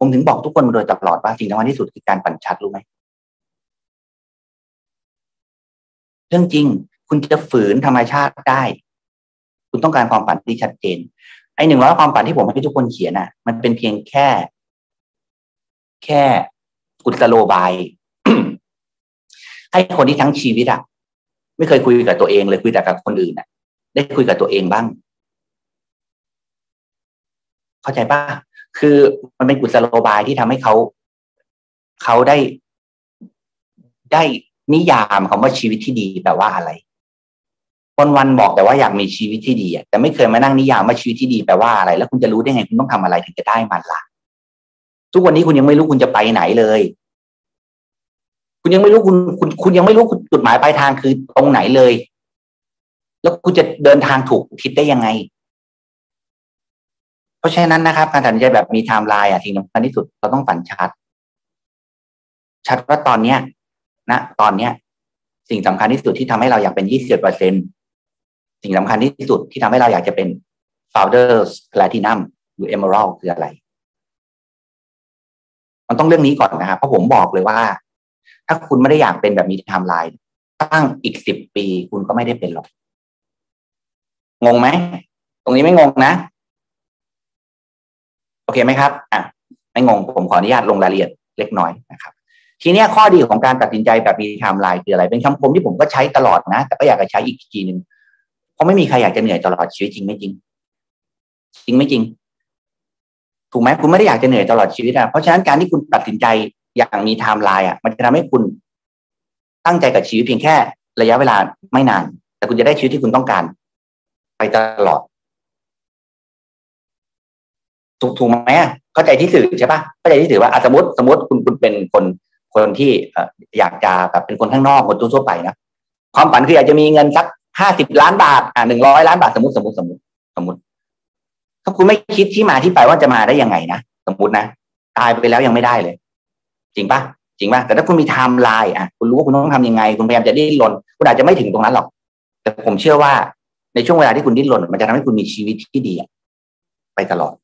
ผมถึงบอกทุกคนมาโดยตลอดว่าสิ่งสำคัญที่สุดคือการปั่นชัดรู้ไหมเรื่องจริง คุณจะฝืนธรรมชาติได้ คุณต้องการความฝันที่ชัดเจน ไอ้หนึ่งร้อยความฝันที่ผมให้ทุกคนเขียนอะ มันเป็นเพียงแค่ แค่กุศโลบาย ให้คนที่ทั้งชีวิตอะไม่เคยคุยกับตัวเองเลยคุยแต่กับคนอื่นอะได้คุยกับตัวเองบ้าง เข้าใจป่ะ คือมันเป็นกุศโลบายที่ทำให้เขาเขาได้ได้นิยามคำว่าชีวิตที่ดีแปลว่าอะไรวันวันบอกแต่ว่าอยากมีชีวิตที่ดีแต่ไม่เคยมานั่งนิยามว่าชีวิตที่ดีแปลว่าอะไร แล้วคุณจะรู้ได้ไงคุณต้องทำอะไรถึงจะได้มันล่ะ ทุกวันนี้คุณยังไม่รู้คุณจะไปไหนเลย คุณยังไม่รู้คุณคุณคุณยังไม่รู้จุดหมายปลายทางคือตรงไหนเลย แล้วคุณจะเดินทางถูกทิศได้ยังไง เพราะฉะนั้นนะครับการตัดสินใจแบบมีไทม์ไลน์อะสิ่งสำคัญที่สุดเราต้องฝันชัด ชัดว่าตอนเนี้ยนะตอนเนี้ย สิ่งสำคัญที่สุดที่ทำให้เราอยากเป็นยี่สิบเปอร์เซ็นต์สิ่งสำคัญที่สุดที่ทำให้เราอยากจะเป็น founders platinum หรือ emerald คืออะไร มันต้องเรื่องนี้ก่อนนะครับเพราะผมบอกเลยว่า ถ้าคุณไม่ได้อยากเป็นแบบมีไทม์ไลน์ตั้งอีกสิบปีคุณก็ไม่ได้เป็นหรอกงงไหม ตรงนี้ไม่งงนะ โอเคไหมครับอะไม่งงผมขออนุญาตลงรายละเอียดเล็กน้อยนะครับ ทีนี้ข้อดีของการตัดสินใจแบบมีไทม์ไลน์คืออะไร เป็นคำคมที่ผมก็ใช้ตลอดนะ แต่ก็อยากจะใช้อีกทีหนึ่งเพราะไม่มีใครอยากจะเหนื่อยตลอดชีวิตจริงไม่จริง จริงไม่จริง ถูกไหมคุณไม่ได้อยากจะเหนื่อยตลอดชีวิตอะเพราะฉะนั้นการที่คุณตัดสินใจอย่างมีไทม์ไลน์อะ มันจะทำให้คุณตั้งใจกับชีวิตเพียงแค่ ระยะเวลาไม่นาน แต่คุณจะได้ชีวิตที่คุณต้องการ ไปตลอด ถูกถูกไหมเข้าใจที่สื่อใช่ปะเข้าใจที่สื่อว่าสมมติสมมติคุณคุณเป็นคนคนที่อยากจะแบบเป็นคนข้างนอกคนทั่วไปนะความฝันคืออยากจะมีเงินสักห้าสิบล้านบาท อ่าหนึ่งร้อยล้านบาทสมมติสมมติสมมติสมมติ ถ้าคุณไม่คิดที่มาที่ไปว่าจะมาได้ยังไงนะสมมตินะตายไปแล้วยังไม่ได้เลย จริงปะจริงปะแต่ถ้าคุณมีไทม์ไลน์อะคุณรู้ว่าคุณต้องทำยังไง คุณพยายามจะดิ้นรนคุณอาจจะไม่ถึงตรงนั้นหรอก แต่ผมเชื่อว่าในช่วงเวลาที่คุณดิ้นรนมันจะทำให้คุณมีชีวิตที่ดีไปตลอด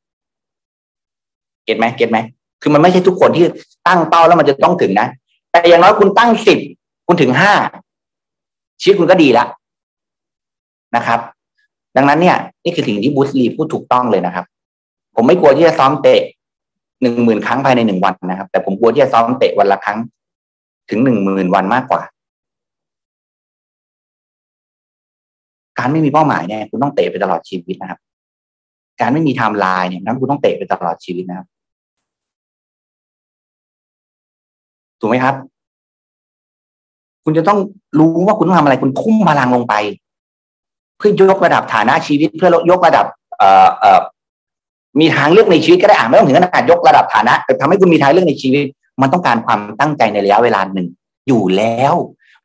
get ไหม get ไหมคือมันไม่ใช่ทุกคนที่ตั้งเป้าแล้วมันจะต้องถึงนะ แต่อย่างน้อยคุณตั้งสิบคุณถึงห้าชีวิตคุณก็ดีล้วนะครับ ดังนั้นเนี่ย นี่คือสิ่งที่บูสลีพูดถูกต้องเลยนะครับ ผมไม่กลัวที่จะซ้อมเตะหนึ่งหมื่นครั้งภายในหนึ่งวันนะครับ แต่ผมกลัวที่จะซ้อมเตะวันละครั้งถึงหนึ่งหมื่นวันมากกว่า การไม่มีเป้าหมายเนี่ยคุณต้องเตะไปตลอดชีวิตนะครับ การไม่มีไทม์ไลน์เนี่ยนั้นคุณต้องเตะไปตลอดชีวิตนะครับ ถูกไหมครับ คุณจะต้องรู้ว่าคุณต้องทำอะไร คุณทุ่มพลังลงไป เพื่อยกระดับฐานะชีวิต เพื่อยกระดับ เอ่อเอ่อมีทางเลือกในชีวิตก็ได้อ่านไม่ต้องถึงขนาดยกระดับฐานะแต่ทำให้คุณมีทางเลือกในชีวิต มันต้องการความตั้งใจในระยะเวลาหนึ่งอยู่แล้ว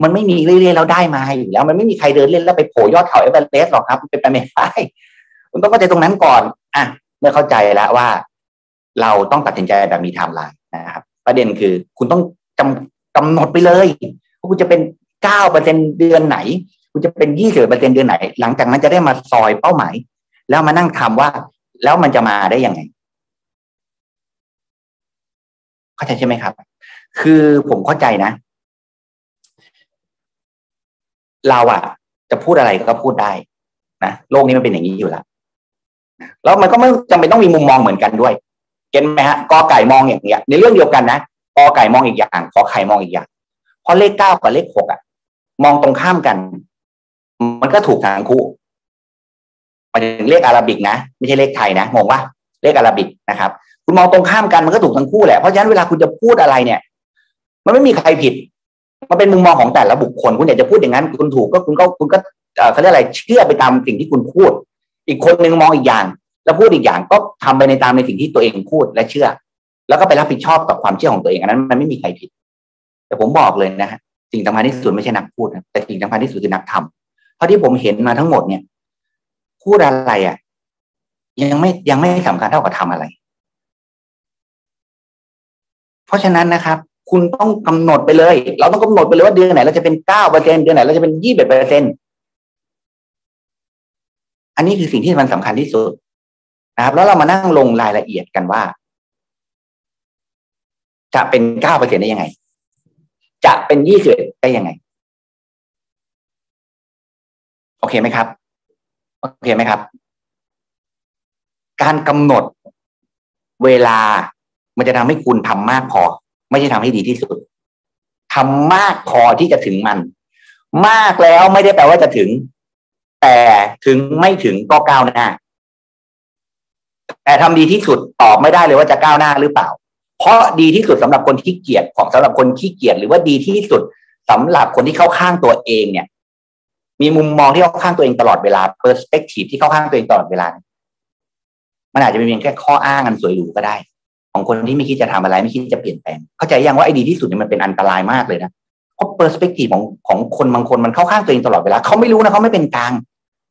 มันไม่มีเรื่อยๆแล้วได้มาอยู่แล้ว มันไม่มีใครเดินเล่นแล้วไปโผล่ยอดเขาเอเวอเรสต์หรอกครับเป็นไปไม่ได้คุณต้องเข้าใจตรงนั้นก่อนอะเมื่อเข้าใจแล้วว่า เราต้องตัดสินใจแบบมีไทม์ไลน์นะครับ ประเด็นคือคุณต้อง จกำหนดไปเลยว่าคุณจะเป็นเก้าเปอร์เซ็นเดือนไหน คุณจะเป็นยี่สิบเปอร์เซ็นเดือนไหน หลังจากนั้นจะได้มาซอยเป้าหมาย แล้วมานั่งทำว่า แล้วมันจะมาได้ยังไงเข้าใจใช่ไหมครับ คือผมเข้าใจนะ เราอะจะพูดอะไรก็พูดได้นะโลกนี้มันเป็นอย่างนี้อยู่แล้วแล้วมันก็ไม่จำเป็นต้องมีมุมมองเหมือนกันด้วยเก็นไหมฮะกอไก่มองอย่างเงี้ย ในเรื่องเดียวกันนะ กอไก่มองอีกอย่างขอไข่มองอีกอย่าง เพราะเลขเก้ากับเลขหกอะ มองตรงข้ามกัน มันก็ถูกทางคู่หมายถึงเลขอาราบิกนะไม่ใช่เลขไทยนะงงว่าเลขอาราบิกนะครับ คุณมองตรงข้ามกันมันก็ถูกทั้งคู่แหละเพราะฉะนั้นเวลาคุณจะพูดอะไรเนี่ย มันไม่มีใครผิด มันเป็นมุมมองของแต่ละบุคคล คุณอยากจะพูดอย่างนั้นคุณถูกก็คุณก็คุณก็เขาเรียกอะไรเชื่อไปตามสิ่งที่คุณพูด อีกคนหนึ่งมองอีกอย่าง แล้วพูดอีกอย่างก็ทำไปในตามในสิ่งที่ตัวเองพูดและเชื่อ แล้วก็ไปรับผิดชอบกับความเชื่อของตัวเองอันนั้นมันไม่มีใครผิด แต่ผมบอกเลยนะฮะสิ่งสำคัญที่สุดไม่ใช่นักพูดนะแต่สิ่งสำคัญที่สุดคือนักทำเพราะที่ผมเห็นมาทั้งหมดเนี่ยพูดอะไรอะ ยังไม่ยังไม่สำคัญเท่ากับทำอะไร เพราะฉะนั้นนะครับ คุณต้องกำหนดไปเลย เราต้องกำหนดไปเลยว่าเดือนไหนเราจะเป็นเก้าเปอร์เซ็นเดือนไหนเราจะเป็นยี่สิบเปอร์เซ็นอันนี้คือสิ่งที่มันสำคัญที่สุดนะครับ แล้วเรามานั่งลงรายละเอียดกันว่า จะเป็นเก้าเปอร์เซ็นได้ยังไง จะเป็นยี่สิบได้ยังไง โอเคไหมครับ โอเคไหมครับ การกำหนดเวลามันจะทำให้คุณทำมากพอ ไม่ใช่ทำให้ดีที่สุดทำมากพอที่จะถึงมัน มากแล้วไม่ได้แปลว่าจะถึง แต่ถึงไม่ถึงก็ก้าวหน้า แต่ทำดีที่สุดตอบไม่ได้เลยว่าจะก้าวหน้าหรือเปล่า เพราะดีที่สุดสำหรับคนที่เกียจของสำหรับคนขี้เกียจหรือว่าดีที่สุดสำหรับคนที่เข้าข้างตัวเองเนี่ย มีมุมมองที่เข้าข้างตัวเองตลอดเวลาเปอร์สเปกทีฟที่เข้าข้างตัวเองตลอดเวลา มันอาจจะเป็นเพียงแค่ข้ออ้างอันสวยหรูก็ได้ ของคนที่ไม่คิดจะทำอะไรไม่คิดจะเปลี่ยนแปลงเข้าใจยังว่าไอ้ดีที่สุดเนี่ยมันเป็นอันตรายมากเลยนะเพราะเปอร์สเปกทีฟของของคนบางคนมันเข้าข้างตัวเองตลอดเวลาเขาไม่รู้นะเขาไม่เป็นกลาง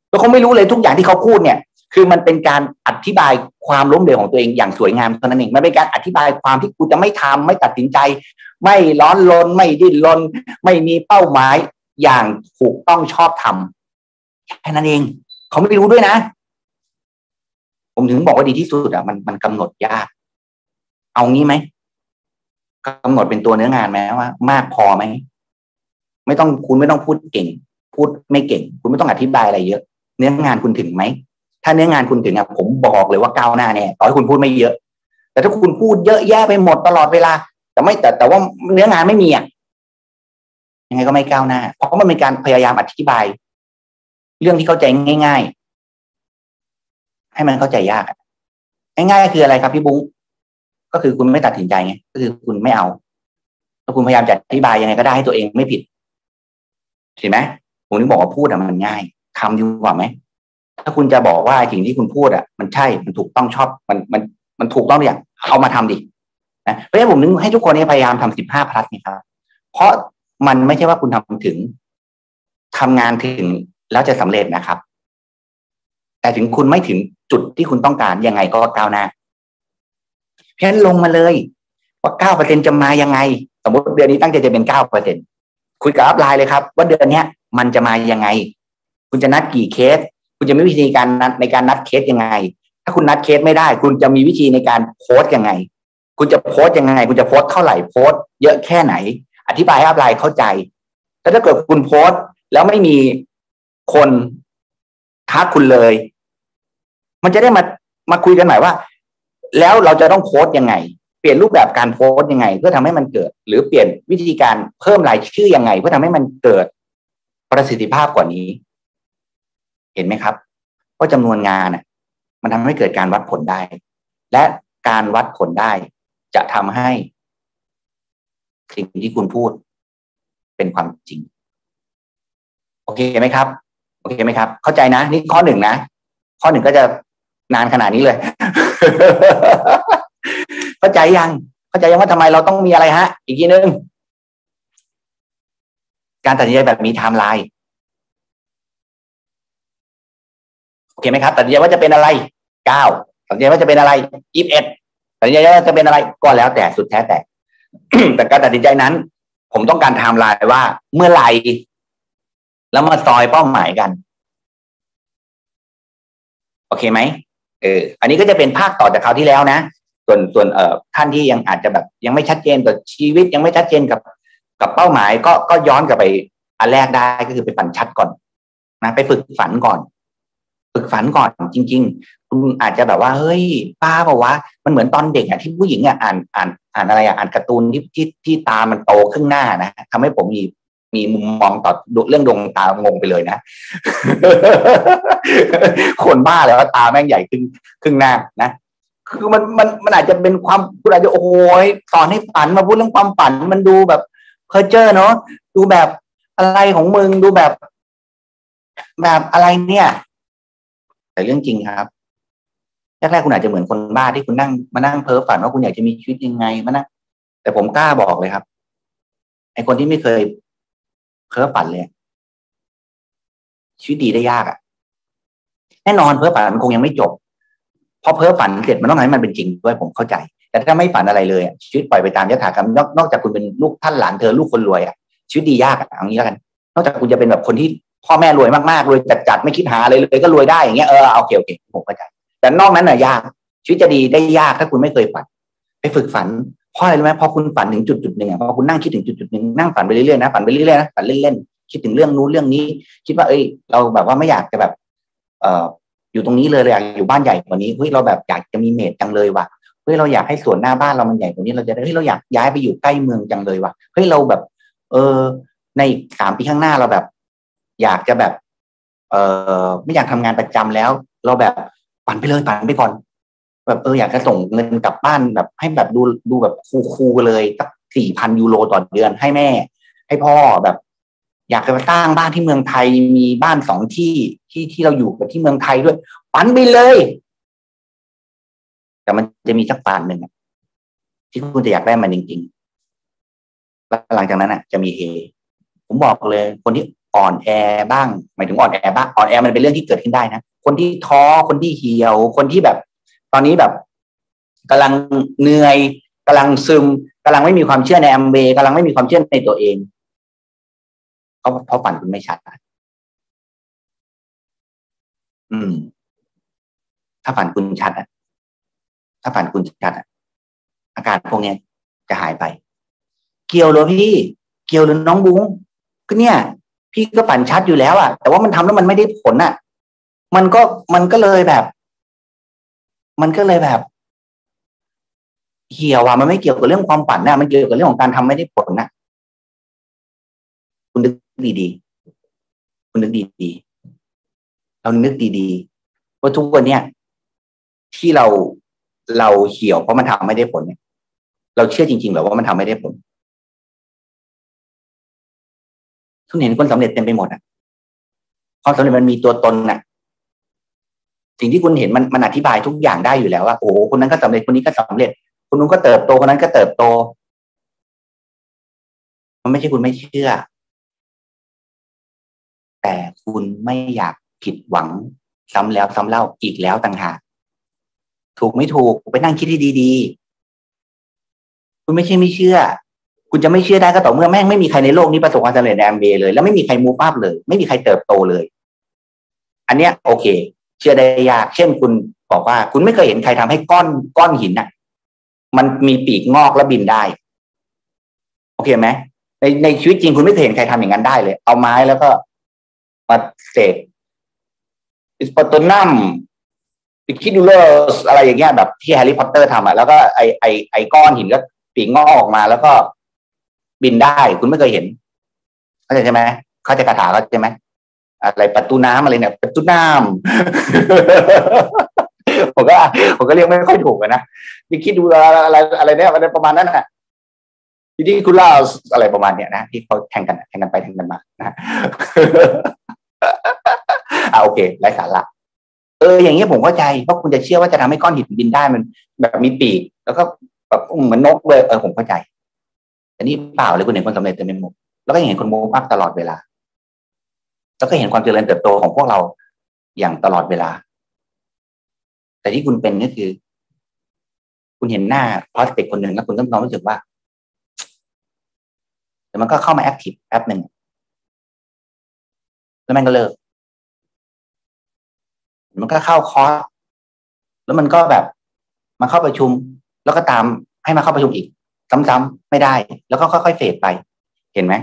แล้วเขาไม่รู้เลยทุกอย่างที่เขาพูดเนี่ย คือมันเป็นการอธิบายความล้มเหลวของตัวเองอย่างสวยงามเท่านั้นเองมันเป็นการอธิบายความที่กูจะไม่ทำไม่ตัดสินใจ ไม่ร้อนรนไม่ดิ้นรนไม่มีเป้าหมายอย่างถูกต้องชอบทำแค่นั้นเอง เขาไม่รู้ด้วยนะ ผมถึงบอกว่าดีที่สุดอะมันมันกำหนดยาก เอางี้ไหมกำหนดเป็นตัวเนื้องานไหมว่า มากพอไหมไม่ต้องคุณไม่ต้องพูดเก่ง พูดไม่เก่ง คุณไม่ต้องอธิบายอะไรเยอะ เนื้องานคุณถึงไหม ถ้าเนื้องานคุณถึงอะผมบอกเลยว่าก้าวหน้าแน่ต่อให้คุณพูดไม่เยอะ แต่ถ้าคุณพูดเยอะแยะไปหมดตลอดเวลา แต่ไม่แต่แต่ว่าเนื้องานไม่มีอะยังไงก็ไม่ก้าวหน้า เพราะมันเป็นการพยายามอธิบาย เรื่องที่เข้าใจง่าย ๆ ให้มันเข้าใจยากง่ายๆคืออะไรครับพี่บุ้งก็คือคุณไม่ตัดสินใจไงก็คือคุณไม่เอาแล้วคุณพยายามจะอธิบายยังไงก็ได้ให้ตัวเองไม่ผิดเห็นไหมผมถึงบอกว่าพูดอะมันง่ายทำดีกว่าไหม ถ้าคุณจะบอกว่าสิ่งที่คุณพูดอะมันใช่มันถูกต้องชอบมันมันมันถูกต้องอย่างเอามาทำดินะเพราะฉะนั้นผมนึกให้ทุกคนนี้พยายามทำสิบห้าพลัสนี่ครับเพราะมันไม่ใช่ว่าคุณทำถึงทำงานถึงแล้วจะสำเร็จนะครับ แต่ถึงคุณไม่ถึงจุดที่คุณต้องการยังไงก็ก้าวหน้าเพราะฉะนั้นลงมาเลยว่าเก้าเปอร์เซ็นจะมายังไง สมมติเดือนนี้ตั้งใจจะเป็นเก้าเปอร์เซ็นคุยกับอัพไลน์เลยครับ ว่าเดือนนี้มันจะมายังไง คุณจะนัดกี่เคส คุณจะมีวิธีการนัดในการนัดเคสยังไง ถ้าคุณนัดเคสไม่ได้ คุณจะมีวิธีในการโพสยังไง คุณจะโพสยังไง คุณจะโพสเท่าไหร่โพสเยอะแค่ไหน อธิบายให้อัพไลน์เข้าใจแต่ถ้าเกิดคุณโพสแล้วไม่มีคนทักคุณเลย มันจะได้มามาคุยกันใหม่ว่า แล้วเราจะต้องโพสยังไง เปลี่ยนรูปแบบการโพสยังไง เพื่อทำให้มันเกิด หรือเปลี่ยนวิธีการเพิ่มรายชื่อยังไง เพื่อทำให้มันเกิดประสิทธิภาพกว่านี้ เห็นไหมครับว่าจำนวนงานมันทำให้เกิดการวัดผลได้ และการวัดผลได้จะทำให้สิ่งที่คุณพูดเป็นความจริง โอเคไหมครับ โอเคไหมครับ เข้าใจนะ นี่ข้อหนึ่งนะ ข้อหนึ่งก็จะนานขนาดนี้เลย เข้าใจยัง เข้าใจยังว่าทำไมเราต้องมีอะไรฮะ อีกทีนึง การตัดสินใจแบบมีไทม์ไลน์ เคไหมครับตัดสินใจว่าจะเป็นอะไรเก้าตัดสินใจว่าจะเป็นอะไรยี่สิบเอ็ดตัดสินใจว่าจะเป็นอะไรก็แล้วแต่สุดแท้แต่ แต่การตัดสินใจนั้น ผมต้องการไทม์ไลน์ว่าเมื่อไหร่แล้วมาซอยเป้าหมายกัน โอเคไหมเอออันนี้ก็จะเป็นภาคต่อจากคราวที่แล้วนะส่วนส่วนเอ่อท่านที่ยังอาจจะแบบยังไม่ชัดเจนต่อชีวิตยังไม่ชัดเจนกับ กับเป้าหมายก็ก็ย้อนกลับไปอันแรกได้ก็คือไปฝันชัดก่อนนะไปฝึกฝันก่อน ฝึกฝันก่อนจริง ๆ คุณอาจจะแบบว่าเฮ้ยป้าบอกว่ามันเหมือนตอนเด็กอะที่ผู้หญิงอะอ่านอ่านอ่านอะไรอะอ่านการ์ตูนที่ที่ที่ตามันโตครึ่งหน้านะทำให้ผมมีมีมุมมองต่อเรื่องดวงตางงไปเลยนะ คนบ้าเลยว่าตาแม่งใหญ่ครึ่งครึ่งหน้านะคือมันมันมันอาจจะเป็นความคุณอาจจะโอ้ยสอนให้ฝันมาพูดเรื่องความฝันมันดูแบบเพอร์เจอร์เนาะดูแบบอะไรของมึงดูแบบ แบบอะไรเนี่ย แต่เรื่องจริงครับแรกๆคุณอาจจะเหมือนคนบ้าที่คุณนั่งมานั่งเพ้อฝันว่าคุณอยากจะมีชีวิตยังไงมานั่งแต่ผมกล้าบอกเลยครับไอคนที่ไม่เคยเพ้อฝันเลยชีวิตดีได้ยากอะ่ะ แน่นอนเพ้อฝันมันคงยังไม่จบพอเพ้อฝันเสร็จมันต้องให้มันเป็นจริงด้วยผมเข้าใจ แต่ถ้าไม่ฝันอะไรเลยชีวิตปล่อยไปตามยถากรรมนอกนอกจากคุณเป็นลูกท่านหลานเธอลูกคนรวยอะชีวิตดียากอะเอางนี้แล้วกัน นอกจากคุณจะเป็นแบบคนที่ พ่อแม่รวยมากๆรวยจัดๆไม่คิดหาอะไรเลยก็รวยได้อย่างเงี้ยเออโอเคโอเคผมเข้าใจแต่นอกนั้นน่ะยากชีวิตจะดีได้ยากถ้าคุณไม่เคยฝัน ไปฝึกฝันเพราะอะไรรู้ไหมพอคุณฝันถึงจุดจุดหนึ่งพอคุณนั่งคิดถึงจุดจุดหนึ่งนั่งฝันไปเรื่อยๆนะฝันไปเรื่อยๆนะฝันเล่นๆคิดถึงเรื่องนู้นเรื่องนี้ คิดว่าเอ้ย เราแบบว่าไม่อยากจะแบบ เอ่ออยู่ตรงนี้เลยเลยอยากอยู่บ้านใหญ่กว่านี้เฮ้ยเราแบบอยากจะมีเมดจังเลยว่ะเฮ้ยเราอยากให้สวนหน้าบ้านเรามันใหญ่กว่านี้เราจะเฮ้ยเราอยากย้ายไปอยู่ใกล้เมืองจังเลยว่ะเฮ้ยเราแบบ เออในสามปีข้างหน้าเราแบบ อยากจะแบบ เออไม่อยากทำงานประจำแล้ว เราแบบฝันไปเลยฝันไปก่อน แบบเอออยากจะส่งเงินกลับบ้านแบบ ให้แบบดูดูแบบคูลๆเลยสักสี่พันยูโรต่อเดือนให้แม่ ให้พ่อแบบ อยากจะสร้างบ้านที่เมืองไทยมีบ้านสองที่ที่ที่เราอยู่กับที่เมืองไทยด้วยฝันไปเลย แต่มันจะมีสักฝันหนึ่งที่คุณจะอยากได้มันจริงๆแล้วหลังจากนั้นอะ จะมีเฮ ผมบอกเลย คนที่อ่อนแอบ้าง หมายถึงอ่อนแอบ้างอ่อนแอมันเป็นเรื่องที่เกิดขึ้นได้นะคนที่ท้อคนที่เหี่ยว คนที่แบบ ตอนนี้แบบกำลังเหนื่อยกำลังซึมกำลังไม่มีความเชื่อในแอมเบกำลังไม่มีความเชื่อในตัวเองเพราะเพราะฝันคุณไม่ชัดอืม ถ้าฝันคุณชัดอะถ้าฝันคุณชัดอะอาการพวกนี้จะหายไป เกี่ยวหรือพี่ เกี่ยวหรือน้องบุ้ง ก็เนี่ย พี่ก็ฝันชัดอยู่แล้วอะแต่ว่ามันทำแล้วมันไม่ได้ผลอะมันก็มันก็เลยแบบ มันก็เลยแบบเหี่ยวอะมันไม่เกี่ยวกับเรื่องความฝันนะมันเกี่ยวกับเรื่องของการทำไม่ได้ผลนะคุณนึกดีๆคุณนึกดีๆเรานึกดีๆว่าทุกวันเนี้ยที่เราเราเหี่ยวเพราะมันทำไม่ได้ผลเนี่ย เราเชื่อจริงๆหรือว่ามันทำไม่ได้ผล ทุกเห็นคนสำเร็จเต็มไปหมดอะความสำเร็จมันมีตัวตนน่ะ สิ่งที่คุณเห็นมันมันอธิบายทุกอย่างได้อยู่แล้วว่าโอ้คนนั้นก็สำเร็จคนนี้ก็สำเร็จ คนนู้นก็เติบโตคนนั้นก็เติบโต มันไม่ใช่คุณไม่เชื่อ แต่คุณไม่อยากผิดหวัง ซ้ำแล้วซ้ำเล่าอีกแล้วต่างหากถูกไม่ถูกไปนั่งคิดให้ดีๆคุณไม่ใช่ไม่เชื่อ คุณจะไม่เชื่อได้ก็ต่อเมื่อแม่งไม่มีใครในโลกนี้ประสบความสำเร็จในแอมเวย์เลย แล้วไม่มีใคร move up เลย ไม่มีใครเติบโตเลย อันเนี้ยโอเค เชื่อได้ยาก เช่นคุณบอกว่า คุณไม่เคยเห็นใครทำให้ก้อนก้อนหินน่ะ มันมีปีกงอกแล้วบินได้ โอเคไหมในในชีวิตจริงคุณไม่เคยเห็นใครทำอย่างนั้นได้เลย เอาไม้แล้วก็มาเสกอิสปอตนัมปิคิดูเลอร์อะไรอย่างเงี้ยแบบที่แฮร์รี่พอตเตอร์ทำอะแล้วก็ไอไอไอก้อนหินก็ปีกงอกออกมาแล้วก็ บินได้ คุณไม่เคยเห็นเข้าใจใช่ไหมเข้าใจคาถาเข้าใช่ไหมอะไรประตูน้ำอะไรเนี่ยประตูน้ำผมก็ผมก็เรียกไม่ค่อยถูกนะนี่คิดดูอะไรอะไรเนี่ยอะไรประมาณนั้นนะทีนี้คุณเล่าอะไรประมาณเนี้ยนะที่เขาแข่งกันแข่งกันไปแข่งกันมานะอ่าโอเคไร้สาระเอออย่างเงี้ยผมเข้าใจเพราะคุณจะเชื่อว่าจะทำให้ก้อนหินบินได้มัน แบบมีปีก แล้วก็แบบเหมือนนกเลยเออผมเข้าใจ แต่นี่เปล่าเลยคุณเห็นคนสำเร็จเต็มไปหมดแล้วก็เห็นคนโมมากตลอดเวลา แล้วก็เห็นความเจริญเติบโตของพวกเราอย่างตลอดเวลา แต่ที่คุณเป็นก็คือ คุณเห็นหน้าพอสเปกคนหนึ่งแล้วคุณก็น้องรู้สึกว่าแต่มันก็เข้ามาแอคทีฟแอปหนึ่งแล้วมันก็เลิก มันก็เข้าคอร์สแล้วมันก็แบบ มาเข้าประชุม แล้วก็ตามให้มาเข้าประชุมอีก ซ้ำๆไม่ได้ แล้วก็ค่อยๆเฟดไป เห็นไหม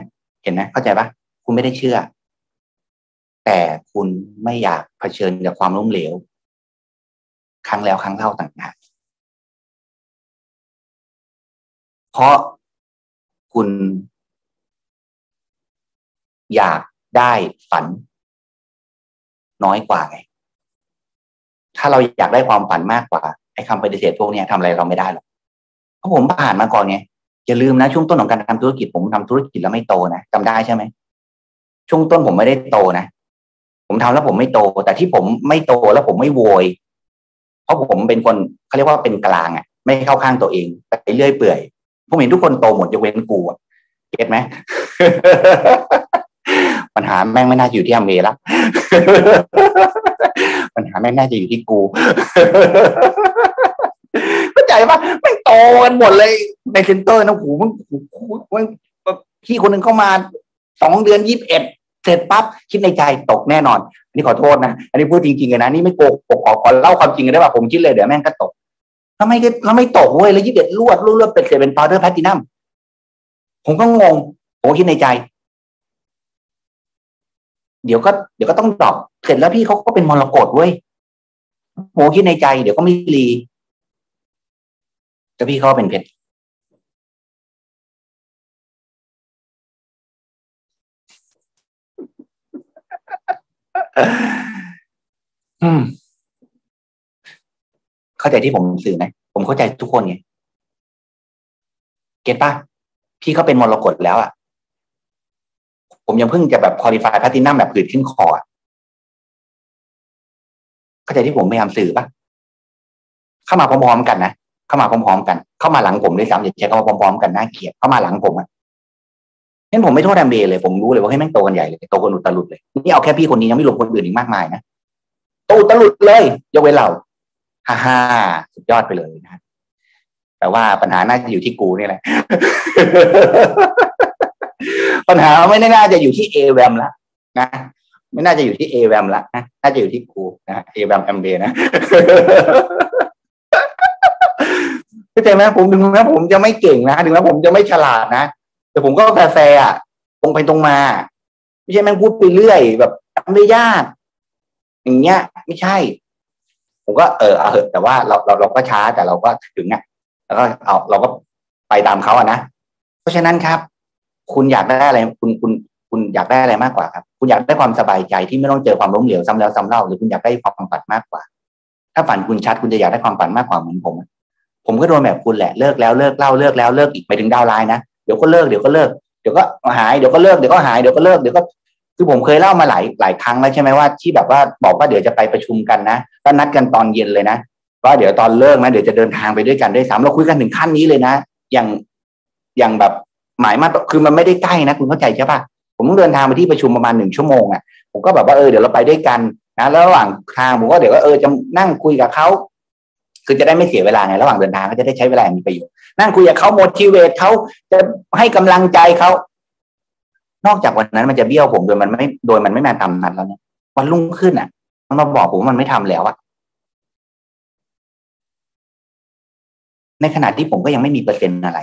เห็นไหมเข้าใจปะคุณไม่ได้เชื่อ แต่คุณไม่อยากเผชิญกับความล้มเหลว ครั้งแล้วครั้งเล่าต่างหากเพราะคุณ อยากได้ฝัน น้อยกว่าไง ถ้าเราอยากได้ความฝันมากกว่าไอ้คำปฏิเสธพวกนี้ทำอะไรเราไม่ได้หรอก เพราะผมผ่านมาก่อนไงอย่าลืมนะ ช่วงต้นของการทำธุรกิจผมทำธุรกิจแล้วไม่โตนะจำได้ใช่ไหมช่วงต้นผมไม่ได้โตนะผมทำแล้วผมไม่โต แต่ที่ผมไม่โตแล้วผมไม่โวย เพราะผมเป็นคนเขาเรียกว่าเป็นกลางอะ ไม่เข้าข้างตัวเองไปเรื่อยเปื่อยผมเห็นทุกคนโตหมดยกเว้นกูอะ get ไหมปัญหาแม่งไม่น่าอยู่ที่แอมเวย์ละปัญหาแม่งน่าจะอยู่ที่กู ใจปะไม่โตกันหมดเลยใน center นะโหมันมันพี่คนหนึ่งเข้ามาสองเดือนยี่สิบเอ็ดเสร็จปั๊บคิดในใจตกแน่นอนอันนี้ขอโทษนะ อันนี้พูดจริงๆเลยนะนี่ไม่โกหกขอขอเล่าความจริงกันได้ป่ะผมคิดเลยเดี๋ยวแม่งก็ตกทำไมทำไม่ตกเว้ยแล้วยี่สิบเอ็ดลวดลวดเป็นเสร็จเป็น Founders Platinum ผมก็งงผมคิดในใจ เดี๋ยวก็เดี๋ยวก็ต้อง drop เสร็จแล้วพี่เขาก็เป็นมรกตเว้ยโมคิดในใจ เดี๋ยวก็ไม่ re แต่พี่เขาเป็นเพชรอืม เข้าใจที่ผมสื่อไหมผมเข้าใจทุกคนไงเก็ตปะพี่เขาเป็นมรกตแล้วอะ ผมยังเพิ่งจะแบบคอลี่ฟายแพตินัมแบบผืดขึ้นคอเข้าใจที่ผมพยายามสื่อปะเข้ามาพร้อมๆกันนะ เข้ามาพร้อมๆกัน เข้ามาหลังผมด้วยซ้ำอย่าใช้คำว่าพร้อมๆกันน่าเกลียดเข้ามาหลังผมอะงั้นผมไม่โทษแอมเบเลยผมรู้เลยว่าให้แม่งโตกันใหญ่เลยโตกันอุตลุดเลยนี่เอาแค่พี่คนนี้ยังไม่รวมคนอื่นอีกมากมายนะโตอุตลุดเลยยกเว้นเราฮ่าฮ่าสุดยอดไปเลยนะแต่ว่าปัญหาน่าจะอยู่ที่กูนี่แหละ ปัญหาไม่น่าจะอยู่ที่เอแวมละนะไม่น่าจะอยู่ที่เอแวมละนะน่าจะอยู่ที่กูนะเอแวมแอมเวย์นะ เข้าใจไหมผมถึงแม้ผมจะไม่เก่งนะถึงแม้ผมจะไม่ฉลาดนะแต่ผมก็แฟร์อะตรงไปตรงมา ไม่ใช่แม่งพูดไปเรื่อยแบบทำได้ยาก อย่างเงี้ย ไม่ใช่ ผมก็เออเอาเถอะแต่ว่าเราเราเราก็ช้าแต่เราก็ถึงอะแล้วก็เอาเราก็ไปตามเขาอะนะเพราะฉะนั้นครับ คุณอยากได้อะไร คุณคุณคุณอยากได้อะไรมากกว่าครับ คุณอยากได้ความสบายใจที่ไม่ต้องเจอความล้มเหลวซ้ำแล้วซ้ำเล่าหรือคุณอยากได้ความฝันมากกว่า ถ้าฝันคุณชัดคุณจะอยากได้ความฝันมากกว่าเหมือนผม ผมก็โดนแบบคุณแหละเลิกแล้วเลิกเล่าเลิกแล้วเลิกอีกไปถึงดาวไลน์นะเดี๋ยวก็เลิกเดี๋ยวก็เลิกเดี๋ยวก็หายเดี๋ยวก็เลิกเดี๋ยวก็หายเดี๋ยวก็เลิกเดี๋ยวก็คือผมเคยเล่ามาหลายหลายครั้งแล้วใช่ไหมว่าที่แบบว่าบอกว่าเดี๋ยวจะไปประชุมกันนะก็นัดกันตอนเย็นเลยนะว่าเดี๋ยวตอนเลิกนะเดี๋ยวจะเดินทางไปด้วยกันด้วยสามเราคุยกันถึงขั้นนี้เลยนะ อย่างอย่างแบบหมายมาคือมันไม่ได้ใกล้นะ คุณเข้าใจใช่ปะผมต้องเดินทางไปที่ประชุมประมาณหนึ่งชั่วโมงอะผมก็แบบว่าเออเดี๋ยวเราไปด้วยกันนะแล้วระหว่างทางผมก็เดี๋ยวก็เออจะนั่งคุยกับเขา คือจะได้ไม่เสียเวลาไงระหว่างเดินทางก็จะได้ใช้เวลามีประโยชน์นั่งคุยกับเขาโมทิเวตเขาจะให้กำลังใจเขานอกจากวันนั้นมันจะเบี้ยวผมโดยมันไม่โดยมันไม่มาทำนั้นแล้วเนี่ยวันรุ่งขึ้นอะ มันมาบอกผมมันไม่ทำแล้วอะในขณะที่ผมก็ยังไม่มีเปอร์เซ็นต์อะไร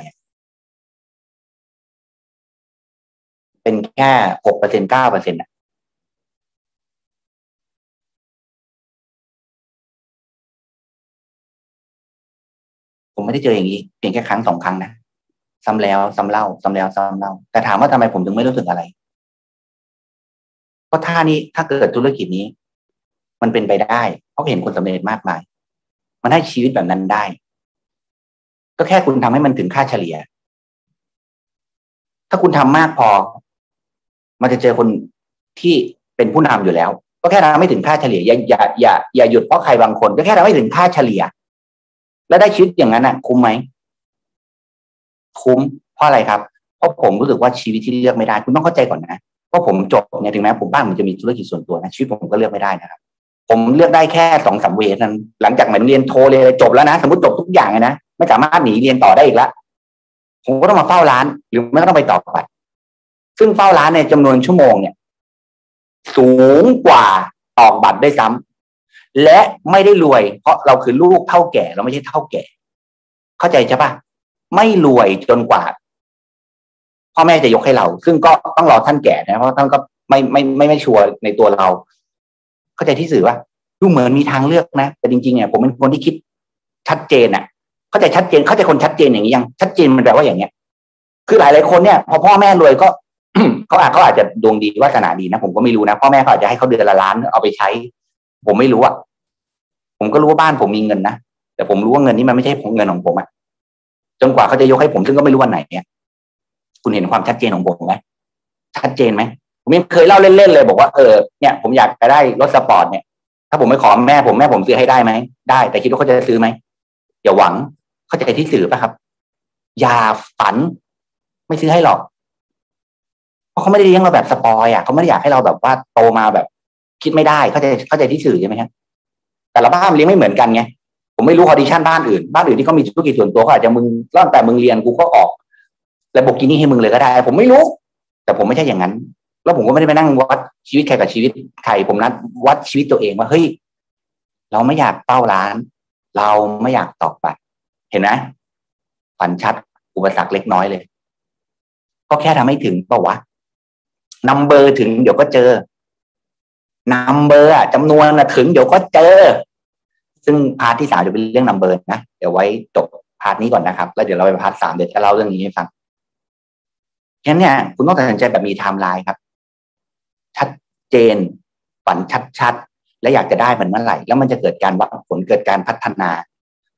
เป็นแค่หกเปอร์เซ็นเก้าเปอร์เซ็นต์ผม ไม่ได้เจออย่างนี้เพียงแค่ครั้งสองครั้งนะซ้ำแล้วซ้ำเล่าซ้ำแล้วซ้ำเล่า แต่ถามว่าทำไมผมถึงไม่รู้สึกอะไรเพราะท่านี้ถ้าเกิดธุรกิจนี้ มันเป็นไปได้เพราะเห็นคนสำเร็จมากมาย มันให้ชีวิตแบบนั้นได้ ก็แค่คุณทำให้มันถึงค่าเฉลี่ย ถ้าคุณทำมากพอ มันจะเจอคนที่เป็นผู้นำอยู่แล้ว ก็แค่ทำไม่ถึงค่าเฉลี่ยอย่าอย่าอย่าอย่าหยุดเพราะใครบางคน ก็แค่ทำไม่ถึงค่าเฉลี่ย แล้วได้ชีวิตอย่างนั้นอะ คุ้มไหมคุ้มเพราะอะไรครับเพราะผมรู้สึกว่าชีวิตที่เลือกไม่ได้ คุณต้องเข้าใจก่อนนะเพราะผมจบเนี่ยถึงแม้ผมบ้านผมจะมีธุรกิจส่วนตัวนะชีวิตผมก็เลือกไม่ได้นะครับ ผมเลือกได้แค่สองสามเวนั้นหลังจากเหมือนเรียนโทรเรียจบแล้วนะสมมติจบทุกอย่างเลยนะไม่สามารถหนีเรียนต่อได้อีกล้วผมก็ต้องมาเฝ้าร้าน หรือไม่ก็ต้องไปต่อไปซึ่งเฝ้าร้านในจำนวนชั่วโมงเนี่ย สูงกว่าออกบัตรได้ซ้ำ และไม่ได้รวย เพราะเราคือลูกเท่าแก่ เราไม่ใช่เท่าแก่ เข้าใจใช่ปะไม่รวยจนกว่าพ่อแม่จะยกให้เรา ซึ่งก็ต้องรอท่านแก่นะเพราะท่านก็ไม่ไม่ไม่ไม่ชัวร์ในตัวเรา เข้าใจที่สื่อว่าดูเหมือนมีทางเลือกนะ แต่จริงๆเนี่ยผมเป็นคนที่คิดชัดเจนอะ เข้าใจชัดเจนเข้าใจคนชัดเจนอย่างนี้ยังชัดเจนมันแปลว่าอย่างเนี้ย คือหลายหลายคนเนี่ย พอพ่อแม่รวยก็เขาอาจเขาอาจจะดวงดีวาสนาดีนะผมก็ไม่รู้นะพ่อแม่เขาอาจจะให้เขาเดือนละล้านเอาไปใช้ ผมไม่รู้อะ ผมก็รู้ว่าบ้านผมมีเงินนะแต่ผมรู้ว่าเงินนี้มันไม่ใช่เงินของผมอะจนกว่าเขาจะยกให้ผมซึ่งก็ไม่รู้วันไหนเนี่ย คุณเห็นความชัดเจนของผมไหมชัดเจนไหมผมยังเคยเล่าเล่นๆเลย บอกว่าเออเนี่ยผมอยากจะได้รถสปอร์ตเนี่ย ถ้าผมไม่ขอแม่ผมแม่ผมซื้อให้ได้ไหมได้แต่คิดว่าเขาจะซื้อไหมอย่าหวังเข้าใจที่สื่อป่ะครับ อย่าฝัน ไม่ซื้อให้หรอกเพราะเขาไม่ได้เลี้ยงเราแบบ spoil อะเขาไม่ได้อยากให้เราแบบว่าโตมาแบบ คิดไม่ได้เข้าใจเข้าใจที่สื่อใช่ไหมครับ แต่ละบ้านเลี้ยงไม่เหมือนกันไงผมไม่รู้ condition บ้านอื่นบ้านอื่นที่เขามีธุรกิจส่วนตัวเขาอาจจะมึงร่อนแต่มึงเรียนกูก็ออกแล้วบอกกินี่ให้มึงเลยก็ได้ ผมไม่รู้ แต่ผมไม่ใช่อย่างนั้น แล้วผมก็ไม่ได้ไปนั่งวัดชีวิตใครกับชีวิตใครผมนั่งวัดชีวิตตัวเองว่าเฮ้ยเราไม่อยากเฝ้าร้าน เราไม่อยากตอกบัตรเห็นไหมฝันชัดอุปสรรคเล็กน้อยเลย ก็แค่ทำให้ถึงเปล่าวะ number ถึงเดี๋ยวก็เจอ number จำนวนถึงเดี๋ยวก็เจอ ซึ่ง part ที่สามจะเป็นเรื่อง number นะเดี๋ยวไว้จบ part นี้ก่อนนะครับ แล้วเดี๋ยวเราไป part สามเดี๋ยวจะเล่าเรื่องนี้ให้ฟังฉะนั้นเนี่ยคุณต้องตัดสินใจแบบมีไทม์ไลน์ครับ ชัดเจนฝันชัดๆและอยากจะได้มันเมื่อไหร่ แล้วมันจะเกิดการวัดผลเกิดการพัฒนา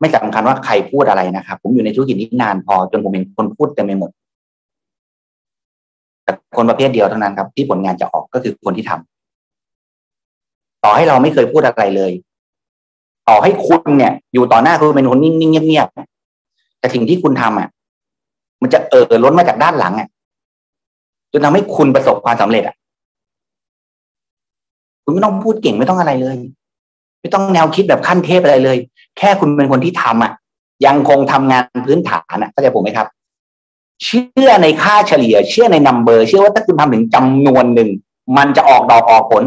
ไม่สำคัญว่าใครพูดอะไรนะครับ ผมอยู่ในธุรกิจนี้นานพอจนผมเห็นคนพูดเต็มไปหมดแต่คนประเภทเดียวเท่านั้นครับ ที่ผลงานจะออกก็คือคนที่ทำ ต่อให้เราไม่เคยพูดอะไรเลย ต่อให้คุณเนี่ย อยู่ต่อหน้าคุณเป็นคนนิ่งๆเงียบๆแต่สิ่งที่คุณทำอะ มันจะเอ่อล้นมาจากด้านหลังอะจนทำให้คุณประสบความสำเร็จอะ คุณไม่ต้องพูดเก่งไม่ต้องอะไรเลย ไม่ต้องแนวคิดแบบขั้นเทพอะไรเลย แค่คุณเป็นคนที่ทำอะ ยังคงทำงานพื้นฐานอะเข้าใจผมไหมครับ เชื่อในค่าเฉลี่ย เชื่อในนัมเบอร์ เชื่อว่าถ้าคุณทำถึงจำนวนหนึ่ง มันจะออกดอกออกผล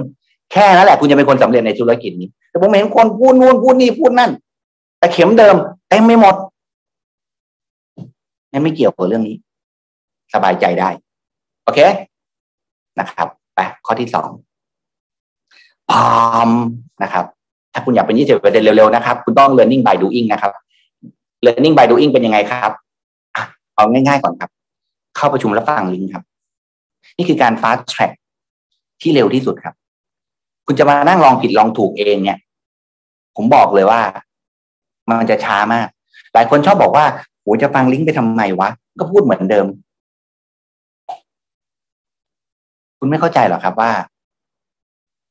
แค่นั้นแหละคุณจะเป็นคนสำเร็จในธุรกิจนี้ แต่ผมเห็นคนพูดนู่นพูดนี่พูดนั่น แต่เข็มเดิมเต็มไม่หมดนั่นไม่เกี่ยวกับเรื่องนี้ สบายใจได้ โอเค นะครับไปข้อที่สองพร้อมนะครับ ถ้าคุณอยากเป็นยี่สิบเปอร์เซ็นเร็วๆนะครับ คุณต้อง learning by doing นะครับ learning by doing เป็นยังไงครับเอาง่ายๆก่อนครับ เข้าประชุมแล้วฟังลิงก์ครับ นี่คือการ fast track ที่เร็วที่สุดครับ คุณจะมานั่งลองผิดลองถูกเองเนี่ย ผมบอกเลยว่า มันจะช้ามาก หลายคนชอบบอกว่าโหจะฟังลิงก์ไปทำไมวะ ก็พูดเหมือนเดิม คุณไม่เข้าใจหรอครับว่า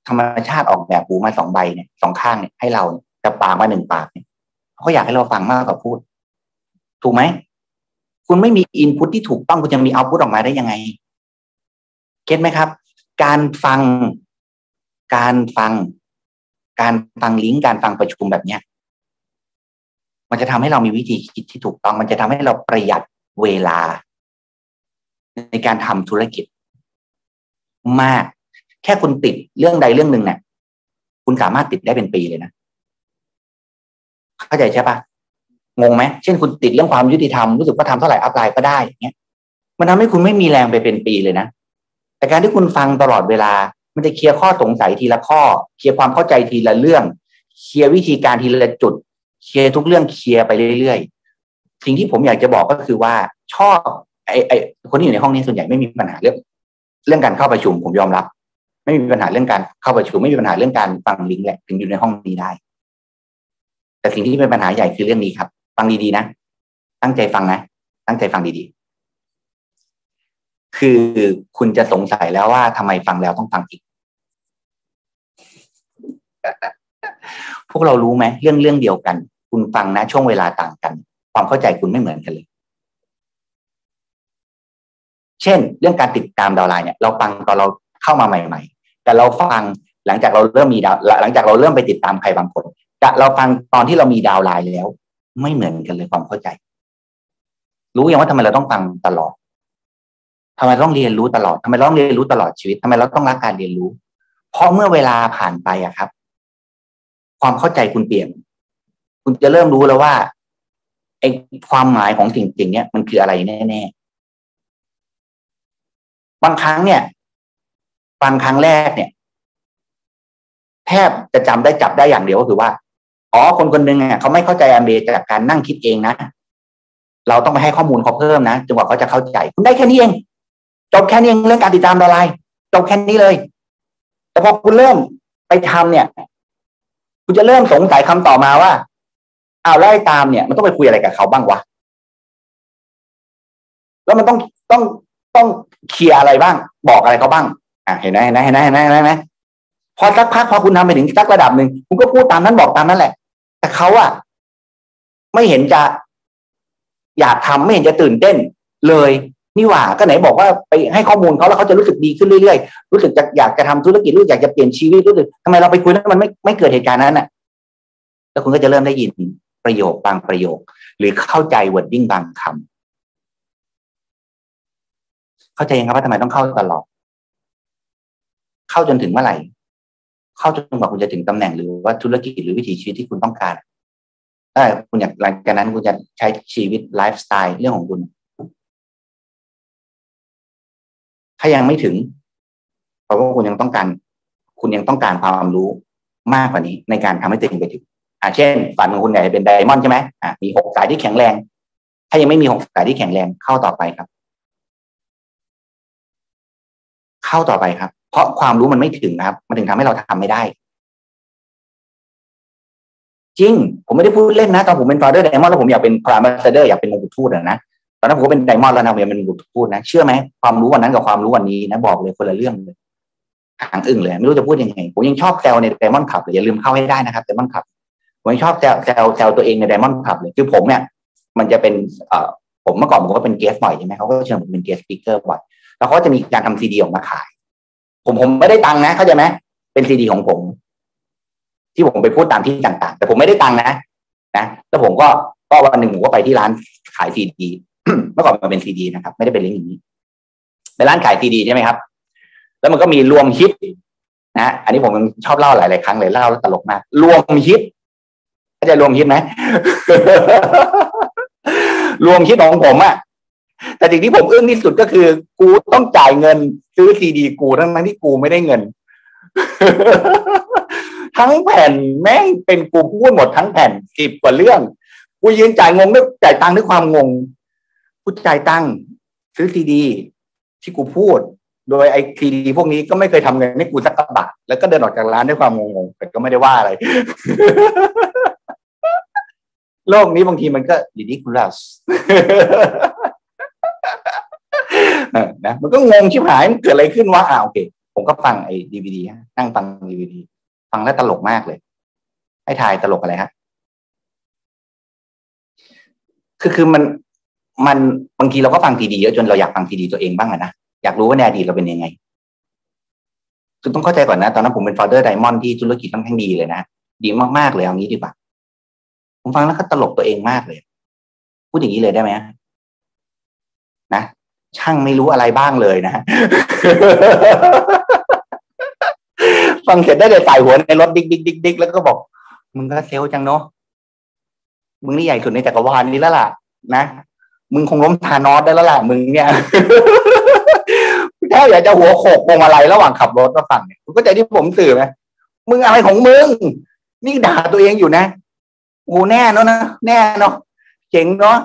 ธรรมชาติออกแบบหูมาสองใบเนี่ยสองข้างเนี่ยให้เราจะปากมาหนึ่งปากเนี่ยเขาอยากให้เราฟังมากกว่าพูด ถูกไหมคุณไม่มีอินพุตที่ถูกต้องคุณจะมีเอาพุตออกมาได้ยังไงเก็ตไหมครับ การฟัง การฟัง การฟังลิงก์การฟังประชุมแบบเนี้ยมันจะทำให้เรามีวิธีคิดที่ถูกต้อง มันจะทำให้เราประหยัดเวลา ในการทำธุรกิจ มาก แค่คุณติดเรื่องใดเรื่องหนึ่งเนี่ยคุณสามารถติดได้เป็นปีเลยนะเข้าใจใช่ปะงงไหมเช่นคุณติดเรื่องความยุติธรรมรู้สึกว่าทำเท่าไหร่อัพไลน์ก็ได้เงี้ยมันทำให้คุณไม่มีแรงไปเป็นปีเลยนะแต่การที่คุณฟังตลอดเวลา มันจะเคลียร์ข้อสงสัยทีละข้อ เคลียร์ความเข้าใจทีละเรื่อง เคลียร์วิธีการทีละจุด เคลียร์ทุกเรื่องเคลียร์ไปเรื่อยๆ สิ่งที่ผมอยากจะบอกก็คือว่าชอบไอ้ไอ้คนที่อยู่ในห้องนี้ส่วนใหญ่ไม่มีปัญหาเรื่อง เรื่องการเข้าประชุมผมยอมรับ ไม่มีปัญหาเรื่องการเข้าประชุมไม่มีปัญหาเรื่องการฟังลิงก์แหละถึงอยู่ในห้องนี้ได้ แต่สิ่งที่เป็นปัญหาใหญ่คือเรื่องนี้ครับ ฟังดีๆนะ ตั้งใจฟังนะ ตั้งใจฟังดีๆ คือคุณจะสงสัยแล้วว่าทำไมฟังแล้วต้องฟังอีก พวกเรารู้ไหมเรื่องเรื่องเดียวกัน คุณฟังนะช่วงเวลาต่างกัน ความเข้าใจคุณไม่เหมือนกันเลย เช่น เรื่องการติดตามดาวไลน์เนี่ย เราฟังตอนเราเข้ามาใหม่ ๆ แต่เราฟังหลังจากเราเริ่มมีดาวหลังจากเราเริ่มไปติดตามใครบางคนกับเราฟังตอนที่เรามีดาวไลน์แล้ว ไม่เหมือนกันเลยความเข้าใจ รู้ยังว่าทำไมเราต้องฟังตลอดทำไมต้องเรียนรู้ตลอดทำไมต้องเรียนรู้ตลอดชีวิตทำไมเราต้องรักการเรียนรู้ เพราะเมื่อเวลาผ่านไปอะครับ ความเข้าใจคุณเปลี่ยน คุณจะเริ่มรู้แล้วว่าไอ้ความหมายของสิ่งจริงเนี้ยมันคืออะไรแน่ๆบางครั้งเนี่ยบางครั้งแรกเนี่ย แทบจะจำได้จับได้อย่างเดียวก็คือว่าอ๋อคนคนหนึ่งอะเขาไม่เข้าใจอเมจากการนั่งคิดเองนะเราต้องไปให้ข้อมูลเขาเพิ่มนะจนกว่าเขาจะเข้าใจ คุณได้แค่นี้เองจบแค่นี้เองเรื่องการติดตามออนไลน์จบแค่นี้เลย แต่พอคุณเริ่มไปทำเนี่ย คุณจะเริ่มสงสัยคำต่อมาว่าเอาไล่ตามเนี่ย มันต้องไปคุยอะไรกับเขาบ้างวะแล้วมันต้องต้องต้องเคลียร์อะไรบ้าง บอกอะไรเขาบ้าง อะเห็นไหมเห็นไหมเห็นไหมเห็นไหมเห็นไหมพอสักพักพอคุณทำไปถึงสักระดับหนึ่งคุณก็พูดตามนั้นบอกตามนั้นแหละ แต่เขาอะไม่เห็นจะ อยากทำไม่เห็นจะตื่นเต้นเลย นี่ว่าก็ไหนบอกว่าไปให้ข้อมูลเขาแล้วเขาจะรู้สึกดีขึ้นเรื่อยๆ รู้สึกจะอยากจะทำธุรกิจรู้อยากจะเปลี่ยนชีวิตรู้สึกทำไมเราไปคุยแล้วมันไม่ไม่เกิดเหตุการณ์นั้นน่ะ แล้วคุณก็จะเริ่มได้ยินประโยคบางประโยค หรือเข้าใจ wording บางคำเข้าใจยังครับว่าทำไมต้องเข้าตลอด เข้าจนถึงเมื่อไหร่ เข้าจนกว่าคุณจะถึงตำแหน่งหรือว่าธุรกิจหรือวิถีชีวิตที่คุณต้องการถ้าคุณอยากหลังจากนั้นคุณจะใช้ชีวิตไลฟ์สไตล์เรื่องของคุณ ถ้ายังไม่ถึงเพราะว่าคุณยังต้องการ คุณยังต้องการความรู้มากกว่านี้ในการทำให้ตัวเองไปถึงอ่าเช่น ฝันของคุณอยากจะเป็น diamond ใช่ไหมอ่ามีหกสายที่แข็งแรง ถ้ายังไม่มีหกสายที่แข็งแรงเข้าต่อไปครับ เข้าต่อไปครับ เพราะความรู้มันไม่ถึงครับ มันถึงทำให้เราทำไม่ได้ จริง ผมไม่ได้พูดเล่นนะตอนผมเป็น founder diamond แล้วผมอยากเป็น crown ambassador อยากเป็นมงกุฎทูตนะ ตอนนั้นผมก็เป็นไดมอนด์แล้วนะผมอยากเป็นมงกุฎทูตนะเชื่อไหมความรู้วันนั้นกับความรู้วันนี้นะบอกเลยคนละเรื่องเลยหางอึ่งเลยไม่รู้จะพูดยังไงผมยังชอบแซวใน diamond club เลยอย่าลืมเข้าให้ได้นะครับ diamond club ผมยังชอบแซวแซวแซวตัวเองใน diamond club เลยคือผมเนี่ยมันจะเป็นเอ่อผมเมื่อก่อนผมก็เป็น guest บ่อยใช่ไหมเขาก็เชิญผมเป็น guest speaker บ่อยแล้วเขาจะมีการทำซีดีออกมาขาย ผมผมไม่ได้ตังค์นะเข้าใจไหมเป็นซีดีของผม ที่ผมไปพูดตามที่ต่าง ๆ แต่ผมไม่ได้ตังค์นะนะแล้วผมก็ก็วันหนึ่งผมก็ไปที่ร้านขายซีดี เมื่อก่อนมันเป็นซีดีนะครับ ไม่ได้เป็นลิงก์อย่างนี้ในร้านขายซีดีใช่ไหมครับ แล้วมันก็มีรวมฮิตนะอันนี้ผมชอบเล่าหลายๆครั้งเลยเล่าแล้วตลกมาก รวมฮิตเข้าใจรวมฮิตไหมรวมฮิตของผมอะแต่สิ่งที่ผมอึ้งที่สุดก็คือ กูต้องจ่ายเงินซื้อซีดี กูทั้งนั้นที่กูไม่ได้เงิน ทั้งแผ่นแม่งเป็นกูพูดหมดทั้งแผ่นสิบกว่าเรื่อง กูยืนจ่ายงงด้วยจ่ายตังค์ด้วยความงง กูจ่ายตังค์ซื้อซีดี ที่กูพูด โดยไอ้ซีดีพวกนี้ก็ไม่เคยทำเงินให้กูสักกระบาทแล้วก็เดินออกจากร้านด้วยความงงๆแต่ก็ไม่ได้ว่าอะไร โลกนี้บางทีมันก็ ridiculous นะมันก็งงชิบหายมันเกิดอะไรขึ้นวะอ่าโอเค ผมก็ฟังไอ้ดีวีดีนั่งฟังดีวีดีฟังแล้วตลกมากเลย ให้ทายตลกอะไรฮะคือคือมัน มันบางทีเราก็ฟังซีดีเยอะจนเราอยากฟังซีดีตัวเองบ้างอะนะอยากรู้ว่าในอดีตเราเป็นยังไง คือต้องเข้าใจก่อนนะ ตอนนั้นผมเป็น founder diamond ที่ธุรกิจค่อนข้างดีเลยนะดีมากๆเลยเอางี้ดีกว่าผมฟังแล้วก็ตลกตัวเองมากเลย พูดอย่างนี้เลยได้ไหมนะช่างไม่รู้อะไรบ้างเลยนะฟังเสร็จได้เลยใส่หัวในรถดิ๊กดิ๊กดิ๊กดิ๊กแล้วก็บอก มึงก็เซลจังเนาะมึงนี่ใหญ่สุดในจักรวาลนี้แล้วล่ะ นะ มึงคงล้มทานอสได้แล้วแหละมึงเนี่ยถ้าอยากจะหัวโขกพวงมาลัยระหว่างขับรถมาฟังเนี่ยคุณก็ใจที่ผมสื่อไหมมึงอะไรของมึง นี่ด่าตัวเองอยู่นะโอ้แน่เนาะนะแน่เนาะเจ๋งเนาะ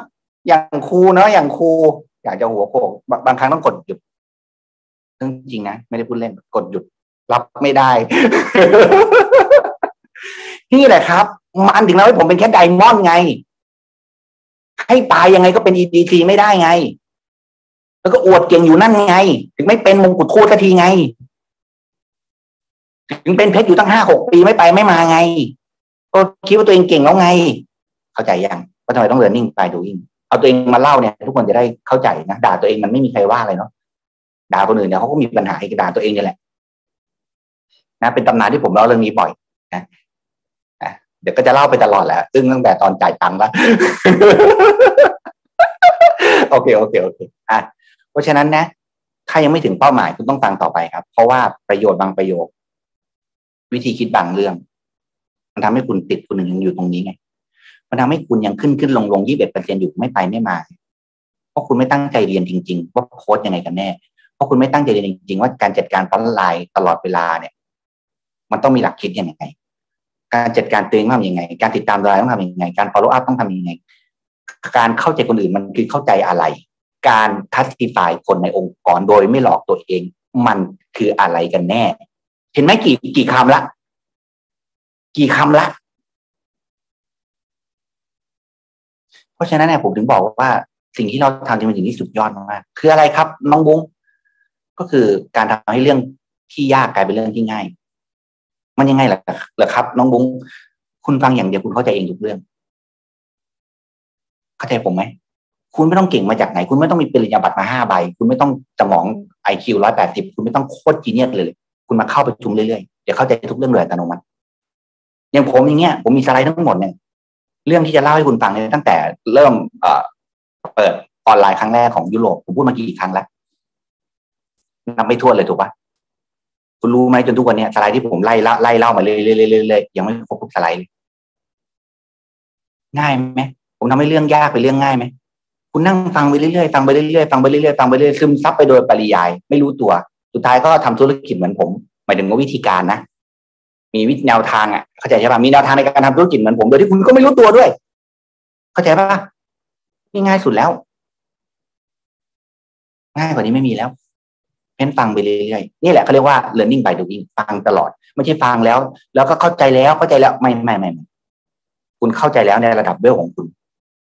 อย่างครูเนาะอย่างครูอยากจะหัวโขกบางครั้งต้องกดหยุดเรื่องจริงนะไม่ได้พูดเล่นกดหยุด รับไม่ได้ นี่แหละครับ มันถึงแล้วให้ผมเป็นแค่ไดมอนด์ไง ให้ตายยังไงก็เป็น EDC ไม่ได้ไง แล้วก็อวดเก่งอยู่นั่นไง ถึงไม่เป็นมงกุฎคูสักทีไง ถึงเป็นเพชรอยู่ตั้งห้าหกปีไม่ไปไม่มาไง ก็คิดว่าตัวเองเก่งแล้วไง เข้าใจยังว่าทำไมต้องเรียนนิ่งไปดูยิ่งเอาตัวเองมาเล่าเนี่ย ทุกคนจะได้เข้าใจนะด่าตัวเองมันไม่มีใครว่าอะไรเนาะด่าคนอื่นเนี่ยเขาก็มีปัญหาให้ด่าตัวเองนี่แหละนะเป็นตำนานที่ผมเล่าเรื่องนี้บ่อยนะ เดี๋ยวก็จะเล่าไปตลอดแหละซึ่งตั้งแต่ตอนจ่ายตังค์ละโอเคโอเคโอเคอะเพราะฉะนั้นนะ ถ้ายังไม่ถึงเป้าหมายคุณต้องฟังต่อไปครับ เพราะว่าประโยชน์บางประโยค วิธีคิดบางเรื่อง มันทำให้คุณติดคุณหนึ่งยังอยู่ตรงนี้ไง มันทำให้คุณยังขึ้นขึ้นลงลงยี่สิบเอ็ดเปอร์เซ็นอยู่ไม่ไปไม่มา เพราะคุณไม่ตั้งใจเรียนจริง ๆ ว่าโค้ดยังไงกันแน่ เพราะคุณไม่ตั้งใจเรียนจริง ๆ ว่าการจัดการฟอนไลน์ตลอดเวลาเนี่ย มันต้องมีหลักคิดยังไง การจัดการตัวเองต้องทำยังไง การติดตามรายต้องทำยังไง การ follow up ต้องทำยังไง การเข้าใจคนอื่นมันคือเข้าใจอะไร การทัศติฟายคนในองค์กรโดยไม่หลอกตัวเอง มันคืออะไรกันแน่ เห็นไหมกี่กี่คำละ กี่คำละ เพราะฉะนั้นเนี่ยผมถึงบอกว่าสิ่งที่เราทำจะเป็นสิ่งที่สุดยอดมากคืออะไรครับ น้องบุ้งก็คือการทำให้เรื่องที่ยากกลายเป็นเรื่องที่ง่าย มันยังไงล่ะเหรอครับ น้องบุ้งคุณฟังอย่างเดียวคุณเข้าใจเองทุกเรื่อง เข้าใจผมไหมคุณไม่ต้องเก่งมาจากไหน คุณไม่ต้องมีปริญญาบัตรมาห้าใบ คุณไม่ต้องสมองไอคิวร้อยแปดสิบคุณไม่ต้องโคตรจีเนียสเลย คุณมาเข้าประชุมเรื่อยๆเดี๋ยวเข้าใจทุกเรื่องโดยอัตโนมัติอย่างผมอย่างเงี้ยผมมีสไลด์ทั้งหมดเนี่ยเรื่องที่จะเล่าให้คุณฟังเนี่ยตั้งแต่เริ่มเปิดออนไลน์ครั้งแรกของยุโรปผมพูดมากี่ครั้งแล้วนับไม่ถ้วเลยถูกปะ คุณรู้ไหมจนทุกวันนี้สไลด์ที่ผมไล่ไล่เล่ามาเรื่อยๆยังไม่ครบทุกสไลด์ง่ายไหมผมทำให้เรื่องยากไปเรื่องง่ายไหมคุณนั่งฟังไปเรื่อยๆฟังไปเรื่อยๆฟังไปเรื่อยๆฟังไปเรื่อยๆซึมซับไปโดยปริยาย ไม่รู้ตัว สุดท้ายก็ทำธุรกิจเหมือนผมหมายถึงว่าวิธีการนะมีวิธีแนวทางอะเข้าใจใช่ป่ะมีแนวทางในการทำธุรกิจเหมือนผมโดยที่คุณก็ไม่รู้ตัวด้วย เข้าใจป่ะนี่ง่ายสุดแล้ว ง่ายกว่านี้ไม่มีแล้ว เพ้นฟังไปเรื่อยๆนี่แหละเขาเรียกว่า learning by doing ฟังตลอด ไม่ใช่ฟังแล้ว แล้วก็เข้าใจแล้วเข้าใจแล้วไม่ไม่ไม่คุณเข้าใจแล้วในระดับเวลของคุณ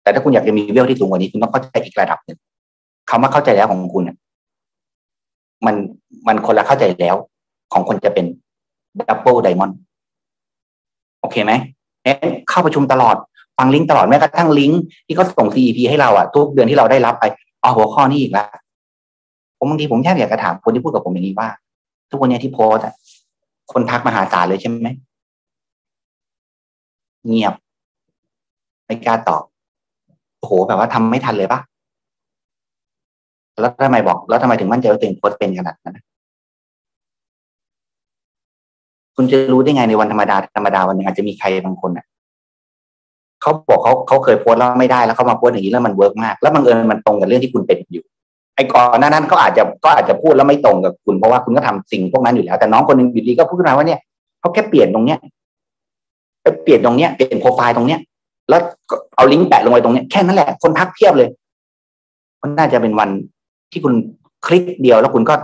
แต่ถ้าคุณอยากจะมีเวลที่สูงกว่านี้คุณต้องเข้าใจอีกระดับหนึ่งคำว่าเข้าใจแล้วของคุณมันมันคนละเข้าใจแล้ว ของคนจะเป็นดับเบิลไดมอนด์โอเคไหมเน้นเข้าประชุมตลอด ฟังลิงก์ตลอดแม้กระทั่งลิงก์ที่เขาส่ง CEP ให้เราอะทุกเดือนที่เราได้รับไปเอาหัวข้อนี้อีกแล้ว ผมบางทีผมแค่อยากจะถามคนที่พูดกับผมอย่างนี้ว่า ทุกวันนี้ที่โพสอะคนทักมาหาศาลเลยใช่ไหมเงียบไม่กล้าตอบโอ้โหแบบว่าทำไม่ทันเลยปะแล้วทำไมบอก แล้วทำไมถึงมั่นใจว่าตัวเองโพสเป็นขนาดนั้นคุณจะรู้ได้ไงในวันธรรมดาธรรมดาวันหนึ่งอาจจะมีใครบางคนอะเขาบอกเขาเขาเคยโพสแล้วไม่ได้แล้วเขามาโพสอย่างนี้แล้วมัน work มาก แล้วบังเอิญมันตรงกับเรื่องที่คุณเป็นอยู่ ไอ้ก่อนหน้านั้นเขาอาจจะก็อาจจะพูดแล้วไม่ตรงกับคุณเพราะว่าคุณก็ทำสิ่งพวกนั้นอยู่แล้ว แต่น้องคนหนึ่งอยู่ดีก็พูดขึ้นมาว่าเนี่ยเขาแค่เปลี่ยนตรงเนี้ยไปเปลี่ยนตรงเนี้ยเปลี่ยนโปรไฟล์ตรงเนี้ย แล้วเอาลิงก์แปะลงไปตรงเนี้ยแค่นั้นแหละคนทักเทียบเลยมันน่าจะเป็นวันที่คุณคลิกเดียวแล้วคุณก็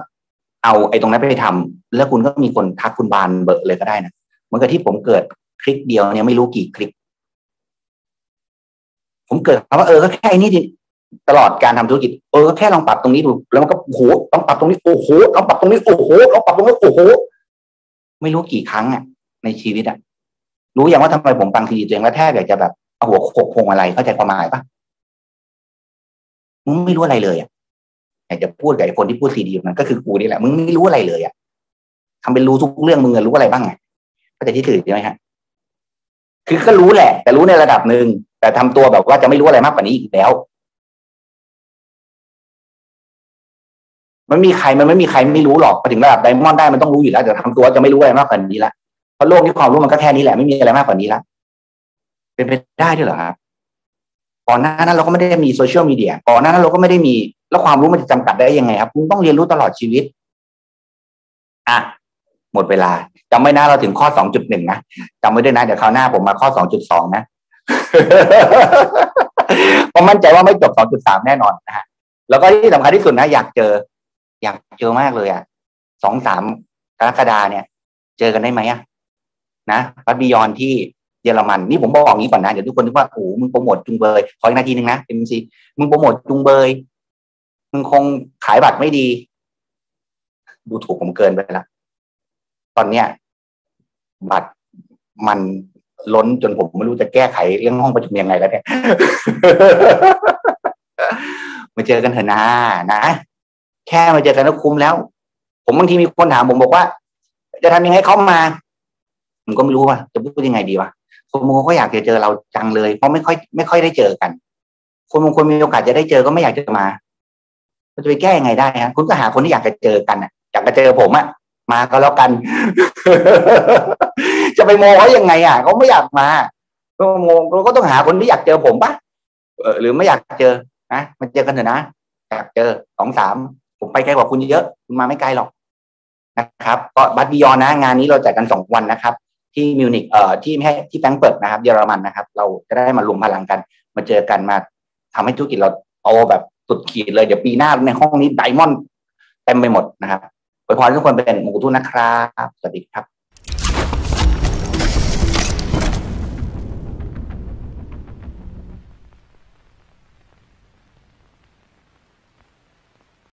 เอาไอ้ตรงนั้นไปทำแล้วคุณก็มีคนทักคุณบานเบอร์เลยก็ได้นะเหมือนกับที่ผมเกิดคลิกเดียวเนี่ยไม่รู้กี่คลิก ผมเกิดคำว่าเออก็แค่นี้ดิ ตลอดการทำธุรกิจเออแค่ลองปรับตรงนี้ดูแล้วมันก็โอ้โหต้องปรับตรงนี้โอ้โหต้องปรับตรงนี้โอ้โหต้องปรับตรงนี้โอ้โหไม่รู้กี่ครั้งอะ ในชีวิตอะ รู้อย่างว่าทำไมผมฟังทีดีตัวเองแล้วแทบอยากจะแบบเอาหัวโขกพงอะไรเข้าใจความหมายปะมึงไม่รู้อะไรเลยอะอยากจะพูดกับไอ้คนที่พูดซีดีมันก็คือกูนี่แหละมึงไม่รู้อะไรเลยอะทำเป็นรู้ทุกเรื่องมึงรู้อะไรบ้างไงก็จที่ถือใช่ไหมฮะคือก็รู้แหละ แต่รู้ในระดับหนึ่งแต่ทำตัวแบบว่าจะไม่รู้อะไรมากกว่านี้อีกแล้ว มันมีใครมันไม่มีใครไม่รู้หรอกพอถึงระดับไดมอนด์ได้มันต้องรู้อยู่แล้วแต่ทำตัวจะไม่รู้อะไรมากกว่านี้ละเพราะโลกนี้ความรู้มันก็แค่นี้แหละไม่มีอะไรมากกว่านี้ละเป็นไปได้ด้วยเหรอครับก่อนหน้านั้นเราก็ไม่ได้มีโซเชียลมีเดียก่อนหน้านั้นเราก็ไม่ได้มี แล้วความรู้มันจะจำกัดได้ยังไงครับคุณต้องเรียนรู้ตลอดชีวิต อะหมดเวลาจำไม่นะเราถึงข้อสองจุดหนึ่งนะจำไว้ด้วยนะเดี๋ยวคราวหน้าผมมาข้อสองจุดสองนะผมมั่นใจว่าไม่จบสองจุดสามแน่นอนนะฮะแล้วก็ที่สำคัญที่สุดนะ อยากเจอ อยากเจอมากเลยอะสองสามกรกฎาเนี่ย เจอกันได้ไหมอะนะพัดบิยอนที่เยอรมันนี่ผมบอกอย่างนี้ก่อนนะเดี๋ยวทุกคนนึกว่าโอ้มึงโปรโมทจุงเบยขออีกนาทีหนึ่งนะเอ็มซีมึงโปรโมทจุงเบยมึงคงขายบัตรไม่ดี ดูถูกผมเกินไปแล้วตอนเนี้ย บัตรมันล้นจนผมไม่รู้จะแก้ไขเรื่องห้องประชุมยังไงแล้วเนี่ยมาเจอกันเถอะนะนะ แค่มาเจอกันก็คุ้มแล้ว ผมบางทีมีคนถามผมบอกว่า จะทำยังไงเขามา ผมก็ไม่รู้ว่าจะพูดยังไงดีวะคนบางคนก็อยากจะเจอเราจังเลย เพราะไม่ค่อยไม่ค่อยได้เจอกันคนบางคนมีโอกาสจะได้เจอก็ไม่อยากจะมาจะไปแก้ยังไงได้ฮะคุณก็หาคนที่อยากจะเจอกันอะ อยากจะเจอผมอะมาก็แล้วกัน จะไปโมเขายังไง อะเขาไม่อยากมาก็โมเราก็ต้องหาคนที่อยากเจอผมปะหรือไม่อยากเจอนะมาเจอกันเถอะนะอยากเจอสองสาม ผมไปไกลกว่าคุณเยอะ คุณมาไม่ไกลหรอกนะครับก็บัตบิยอนนะงานนี้เราจัดกันสองวันนะครับ ที่มิวนิกเอ่อที่ไม่ให้ที่แฟรงเปิร์ตนะครับ เยอรมันนะครับ เราจะได้มารวมพลังกัน มาเจอกันมาทำให้ธุรกิจเราโตแบบสุดขีดเลยเดี๋ยวปีหน้าในห้องนี้ไดมอนด์เต็มไปหมดนะครับอวยพรทุกคนเป็นมงกุฎทุนนะครับสวัสดีครับ